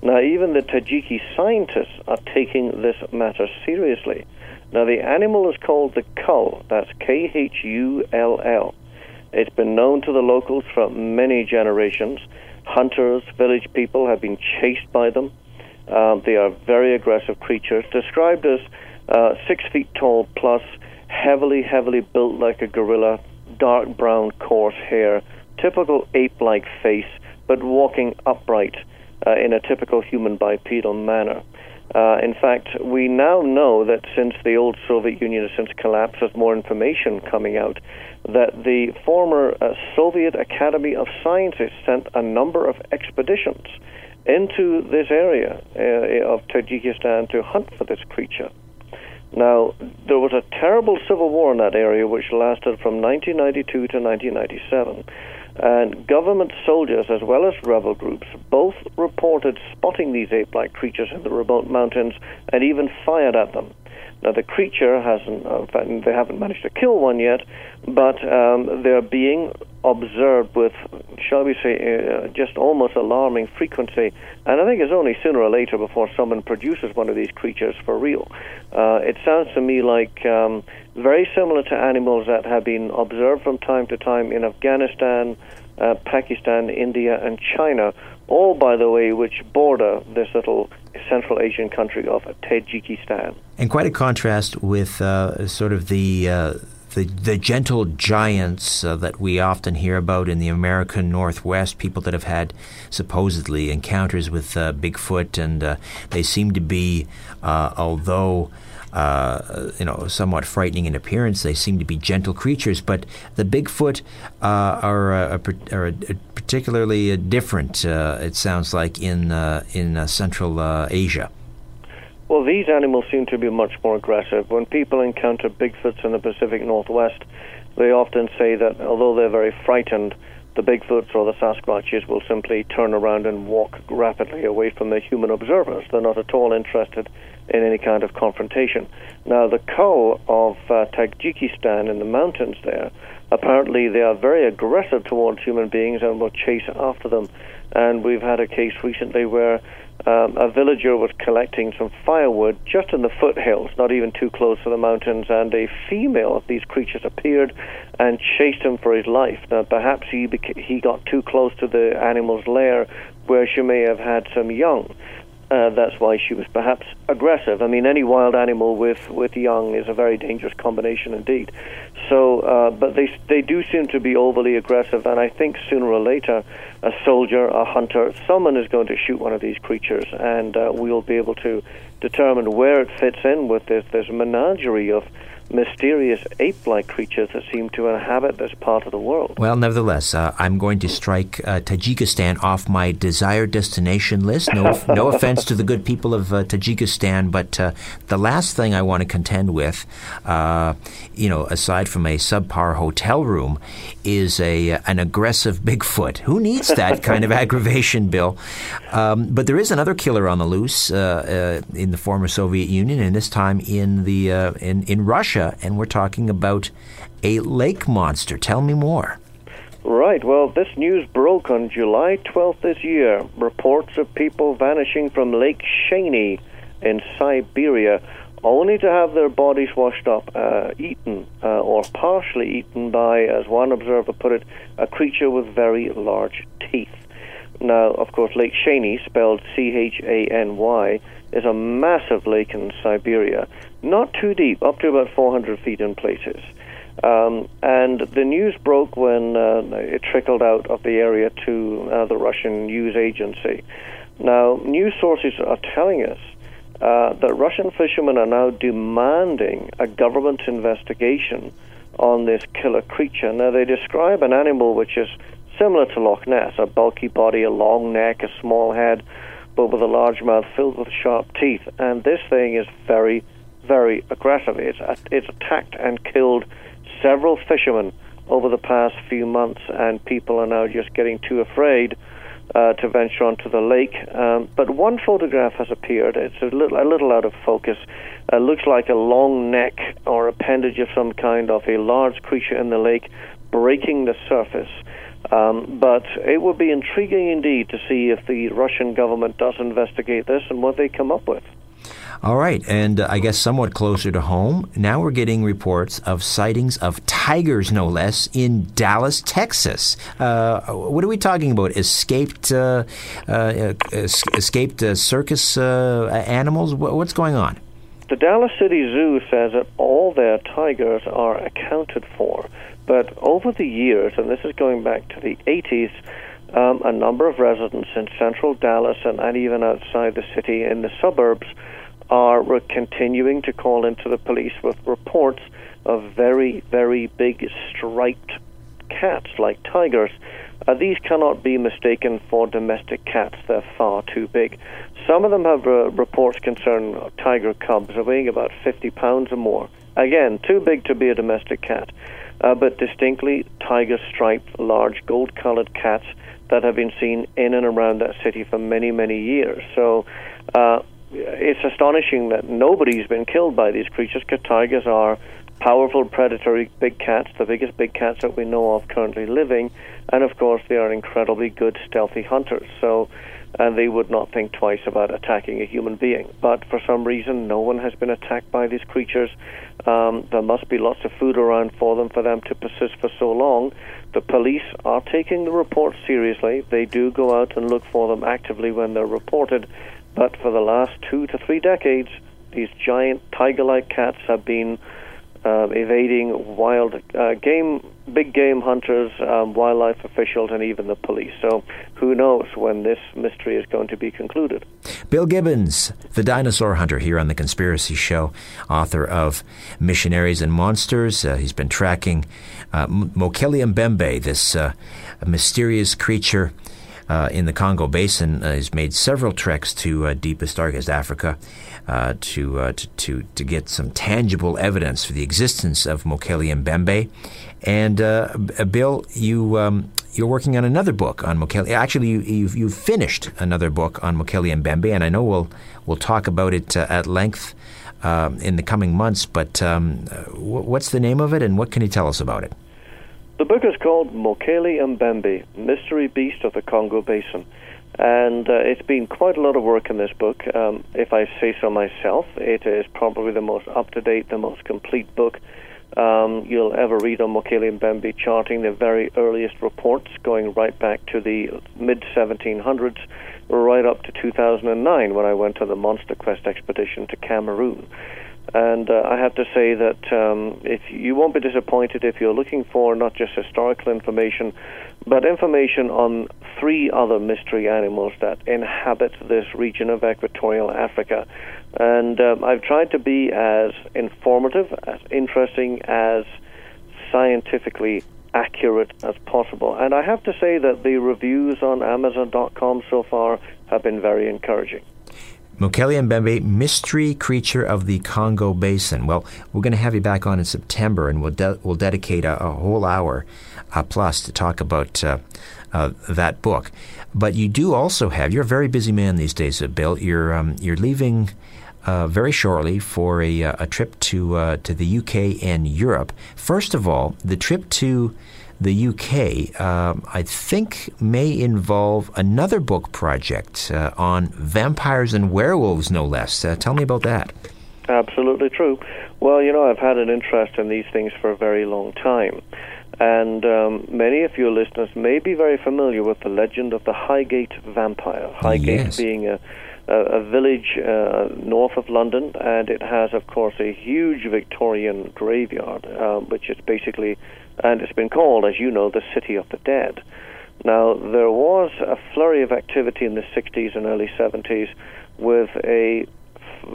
Now, even the Tajiki scientists are taking this matter seriously. Now, the animal is called the khull. That's K H U L L. It's been known to the locals for many generations. Hunters, village people have been chased by them. Um, they are very aggressive creatures, described as uh, six feet tall plus, heavily, heavily built like a gorilla, dark brown, coarse hair, typical ape like face, but walking upright uh, in a typical human bipedal manner. Uh, in fact, we now know that since the old Soviet Union has since collapsed, there's more information coming out that the former uh, Soviet Academy of Sciences sent a number of expeditions into this area uh, of Tajikistan to hunt for this creature. Now, there was a terrible civil war in that area which lasted from 1992 to 1997. And government soldiers, as well as rebel groups, both reported spotting these ape like creatures in the remote mountains and even fired at them. Now, the creature hasn't, uh, in fact, they haven't managed to kill one yet, but um, they're being observed with, shall we say, uh, just almost alarming frequency. And I think it's only sooner or later before someone produces one of these creatures for real. Uh, it sounds to me like um, very similar to animals that have been observed from time to time in Afghanistan, uh, Pakistan, India, and China, all, by the way, which border this little Central Asian country of Tajikistan. And quite a contrast with uh, sort of the. Uh, the, the gentle giants uh, that we often hear about in the American Northwest, people that have had supposedly encounters with uh, Bigfoot, and uh, they seem to be, uh, although uh, you know, somewhat frightening in appearance. They seem to be gentle creatures, but the Bigfoot uh, are, uh, are particularly different. Uh, it sounds like in uh, in Central Asia. Well, these animals seem to be much more aggressive. When people encounter Bigfoots in the Pacific Northwest, they often say that although they're very frightened, the Bigfoots or the Sasquatches will simply turn around and walk rapidly away from the human observers. They're not at all interested in any kind of confrontation. Now, the Kau of uh, Tajikistan in the mountains there, apparently they are very aggressive towards human beings and will chase after them. And we've had a case recently where um, a villager was collecting some firewood just in the foothills, not even too close to the mountains, and a female of these creatures appeared and chased him for his life. Now, perhaps he beca- he got too close to the animal's lair, where she may have had some young. Uh, that's why she was perhaps aggressive. I mean, any wild animal with, with young is a very dangerous combination indeed. So, uh, but they they do seem to be overly aggressive, and I think sooner or later, a soldier, a hunter, someone is going to shoot one of these creatures, and uh, we'll be able to determine where it fits in with this this menagerie of mysterious ape like creatures that seem to inhabit this part of the world. Well, nevertheless, uh, I'm going to strike uh, Tajikistan off my desired destination list. No, no offense to the good people of uh, Tajikistan, but uh, the last thing I want to contend with, uh, you know, aside from a subpar hotel room, is a an aggressive Bigfoot. Who needs that kind of aggravation, Bill? Um, but there is another killer on the loose uh, in the former Soviet Union, and this time in the in in Russia and we're talking about a lake monster. Tell me more. Right. Well, this news broke on July 12th this year. Reports of people vanishing from Lake Chany in Siberia, only to have their bodies washed up, uh, eaten, uh, or partially eaten by, as one observer put it, a creature with very large teeth. Now, of course, Lake Chany, spelled C H A N Y, is a massive lake in Siberia, not too deep, up to about 400 feet in places. Um, and the news broke when uh, it trickled out of the area to uh, the Russian news agency. Now, news sources are telling us uh, that Russian fishermen are now demanding a government investigation on this killer creature. Now, they describe an animal which is similar to Loch Ness a bulky body, a long neck, a small head, but with a large mouth filled with sharp teeth. And this thing is very, very aggressive. It's, attacked and killed several fishermen over the past few months, and people are now just getting too afraid uh, to venture onto the lake. Um, but one photograph has appeared. It's a little, a little out of focus. It uh, looks like a long neck or appendage of some kind of a large creature in the lake breaking the surface. Um, but it would be intriguing indeed to see if the Russian government does investigate this and what they come up with. All right, and uh, I guess somewhat closer to home, now we're getting reports of sightings of tigers, no less, in Dallas, Texas. Uh, what are we talking about? Escaped, uh, uh escaped uh, circus uh, animals? What's going on? The Dallas City Zoo says that all their tigers are accounted for. But over the years, and this is going back to the 80s, um, a number of residents in central Dallas and, and even outside the city in the suburbs are continuing to call into the police with reports of very, very big striped cats like tigers uh, these cannot be mistaken for domestic cats. They're far too big. Some of them have uh, reports concerning tiger cubs weighing about 50 pounds or more. Again, too big to be a domestic cat, uh, but distinctly tiger striped, large gold colored cats that have been seen in and around that city for many, many years. So uh, it's astonishing that nobody's been killed by these creatures because tigers are powerful predatory big cats, the biggest big cats that we know of currently living, and of course they are incredibly good stealthy hunters. So, and they would not think twice about attacking a human being. But for some reason, no one has been attacked by these creatures. Um, there must be lots of food around for them for them to persist for so long. The police are taking the reports seriously. They do go out and look for them actively when they're reported. But for the last two to three decades, these giant tiger-like cats have been uh, evading wild uh, game, big game hunters, um, wildlife officials, and even the police. So who knows when this mystery is going to be concluded? Bill Gibbons, the dinosaur hunter, here on the Conspiracy Show, author of Missionaries and Monsters. Uh, he's been tracking uh, Mbembe, this uh, mysterious creature. Uh, in the Congo Basin, uh, he's made several treks to uh, deepest, darkest Africa, uh, to, to, to to get some tangible evidence for the existence of Mokele Mbembe. And Bill, you um, you're working on another book on Mokele. Actually, you, you've, you've finished another book on Mokele Mbembe, and I know we'll we'll talk about it at length um, in the coming months. But um, what's the name of it, and what can you tell us about it? The book is called Mokele Mbembe, Mystery Beast of the Congo Basin. And uh, it's been quite a lot of work in this book. Um, if I say so myself, it is probably the most up to date, the most complete book um, you'll ever read on Mokele Mbembe charting the very earliest reports going right back to the mid 1700s, right up to 2009 when I went on the Monster Quest expedition to Cameroon. And uh, I have to say that um, if you won't be disappointed if you're looking for not just historical information, but information on three other mystery animals that inhabit this region of equatorial Africa. And um, I've tried to be as informative, as interesting, as scientifically accurate as possible. And I have to say that the reviews on Amazon.com so far have been very encouraging. Mokele Mbembe, mystery creature of the Congo Basin. Well, we're going to have you back on in September, and we'll de- we'll dedicate a, a whole hour uh, plus to talk about uh, uh, that book. But you do also have. You're a very busy man these days, uh, Bill. You're um, you're leaving. Uh, very shortly for a, uh, a trip to to the UK and Europe. First of all, the trip to the UK, um, I think, may involve another book project uh, on vampires and werewolves, no less. Uh, tell me about that. Absolutely true. Well, you know, I've had an interest in these things for a very long time. And um, many of your listeners may be very familiar with the legend of the Highgate vampire. Highgate yes. being a, a, village uh, north of London, and it has, of course, a huge Victorian graveyard, uh, which is basically and it's been called, as you know, the City of the Dead. Now, there was a flurry of activity in the 60s and early 70s with a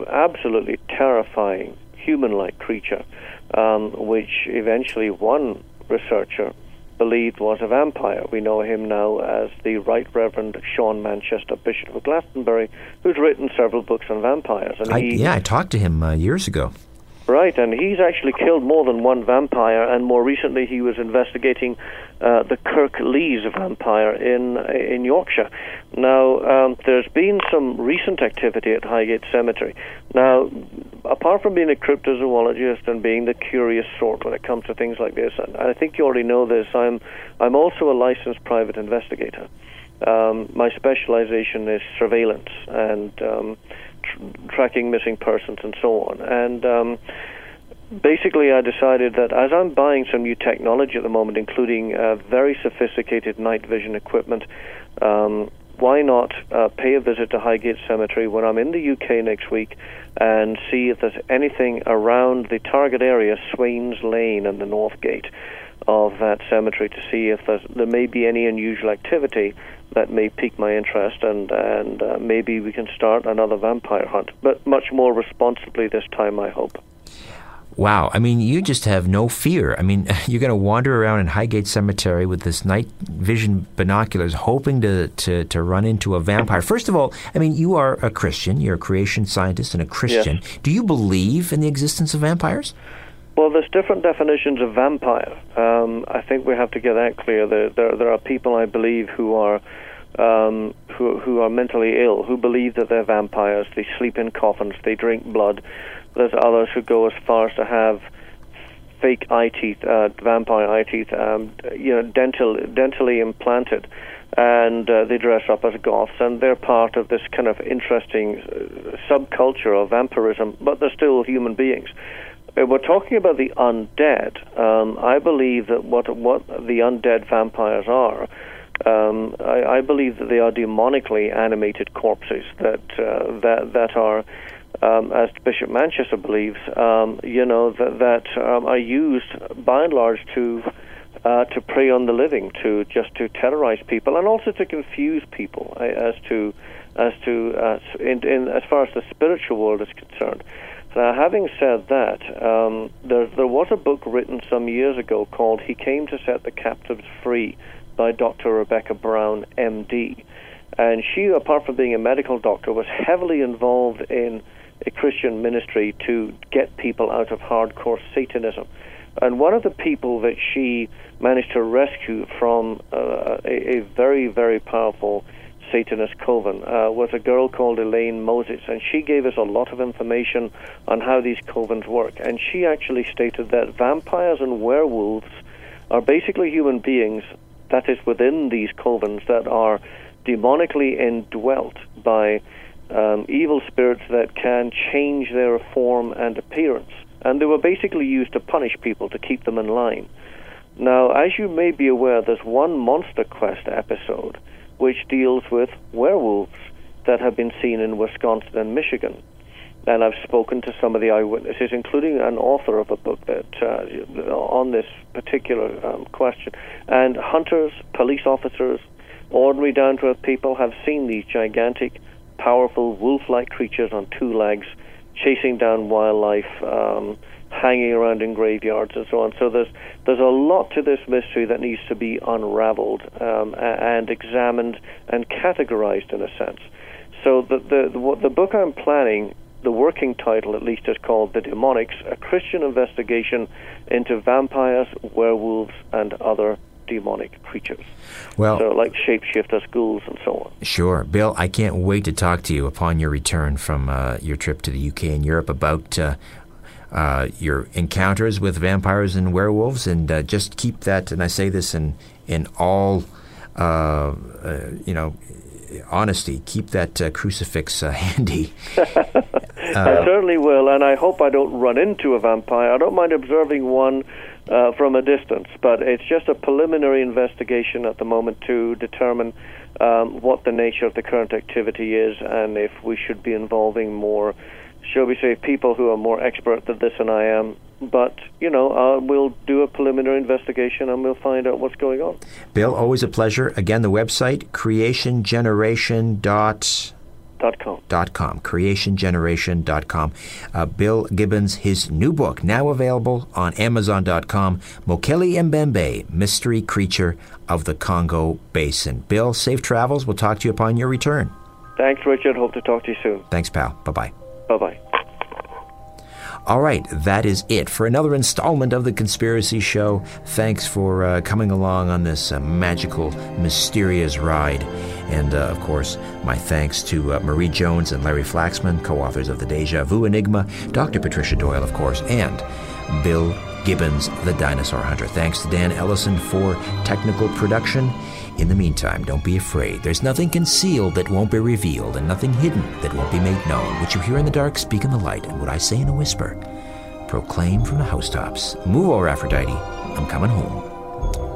absolutely terrifying human-like creature, um, which eventually one researcher believed was a vampire. We know him now as the Right Reverend Sean Manchester, Bishop of Glastonbury, who's written several books on vampires. And I, he, yeah, I talked to him uh, years ago. Right, and he's actually killed more than one vampire, and more recently he was investigating uh, the Kirklees vampire in in Yorkshire. Now, um, there's been some recent activity at Highgate Cemetery. Now, apart from being a cryptozoologist and being the curious sort when it comes to things like this, and I think you already know this, I'm I'm also a licensed private investigator. Um, my specialization is surveillance and um, tr- tracking missing persons and so on. And um, basically, I decided that as I'm buying some new technology at the moment, including uh, very sophisticated night vision equipment, um, why not uh, pay a visit to Highgate Cemetery when I'm in the UK next week and see if there's anything around the target area, Swains Lane and the North Gate of that cemetery, to see if there may be any unusual activity that may pique my interest, and and uh, maybe we can start another vampire hunt, but much more responsibly this time, I hope. Wow. I mean, you just have no fear. I mean, you're going to wander around in Highgate Cemetery with this night vision binoculars, hoping to, to, to run into a vampire. First of all, I mean, you are a Christian. You're a creation scientist and a Christian. Yes. Do you believe in the existence of vampires? Well, there's different definitions of vampire. Um, I think we have to get that clear. There, there, there are people, I believe, who are um, who who are mentally ill, who believe that they're vampires. They sleep in coffins. They drink blood. There's others who go as far as to have fake eye teeth, uh, vampire eye teeth, um, you know, dental dentally implanted, and uh, they dress up as goths, and they're part of this kind of interesting uh, subculture of vampirism. But they're still human beings. Uh, We're talking about the undead. Um, I believe that what what the undead vampires are. Um, I, I believe that they are demonically animated corpses that uh, that that are, um, as Bishop Manchester believes, um, you know that that um, are used by and large to uh, to prey on the living, to just to terrorize people, and also to confuse people as to as to uh, in, in as far as the spiritual world is concerned. Now, having said that, um, there there was a book written some years ago called "He Came to Set the Captives Free" by Dr. Rebecca Brown, MD, and she, apart from being a medical doctor, was heavily involved in a Christian ministry to get people out of hardcore Satanism. And one of the people that she managed to rescue from uh, a, a very, very powerful Satanist coven uh, was a girl called Elaine Moses, and she gave us a lot of information on how these covens work. And she actually stated that vampires and werewolves are basically human beings that is within these covens that are demonically indwelt by um, evil spirits that can change their form and appearance. And they were basically used to punish people to keep them in line. Now, as you may be aware, there's one Monster Quest episode which deals with werewolves that have been seen in Wisconsin and Michigan. And I've spoken to some of the eyewitnesses, including an author of a book that uh, on this particular um, question. And hunters, police officers, ordinary down-to-earth people have seen these gigantic, powerful wolf-like creatures on two legs chasing down wildlife, um, hanging around in graveyards, and so on. So there's there's a lot to this mystery that needs to be unraveled um, and examined and categorized in a sense. So the the the, the book I'm planning. The working title, at least, is called The Demonics A Christian Investigation into Vampires, Werewolves, and Other Demonic Creatures. Well, so, like shapeshifters, ghouls, and so on. Sure. Bill, I can't wait to talk to you upon your return from uh, your trip to the UK and Europe about uh, uh, your encounters with vampires and werewolves. And uh, just keep that, and I say this in, in all, uh, uh, you know, honesty, keep that uh, crucifix uh, handy. I certainly will, and I hope I don't run into a vampire. I don't mind observing one uh, from a distance, but it's just a preliminary investigation at the moment to determine um, what the nature of the current activity is and if we should be involving more, shall we say, people who are more expert than this than I am. But, you know, uh, we'll do a preliminary investigation and we'll find out what's going on. Bill, always a pleasure. Again, the website, creationgeneration dot Dot com. dot com, creationgeneration.com. Uh, Bill Gibbons, his new book, now available on amazon.com, Mokele Mbembe, Mystery Creature of the Congo Basin. Bill, safe travels. We'll talk to you upon your return. Thanks, Richard. Hope to talk to you soon. Thanks, pal. Bye-bye. Bye-bye. All right, that is it for another installment of The Conspiracy Show. Thanks for uh, coming along on this uh, magical, mysterious ride. And, uh, of course, my thanks to uh, Marie Jones and Larry Flaxman, co authors of The Deja Vu Enigma, Dr. Patricia Doyle, of course, and Bill Gibbons, the Dinosaur Hunter. Thanks to Dan Ellison for technical production. In the meantime, don't be afraid. There's nothing concealed that won't be revealed, and nothing hidden that won't be made known. What you hear in the dark, speak in the light, and what I say in a whisper, proclaim from the housetops. Move over, Aphrodite. I'm coming home.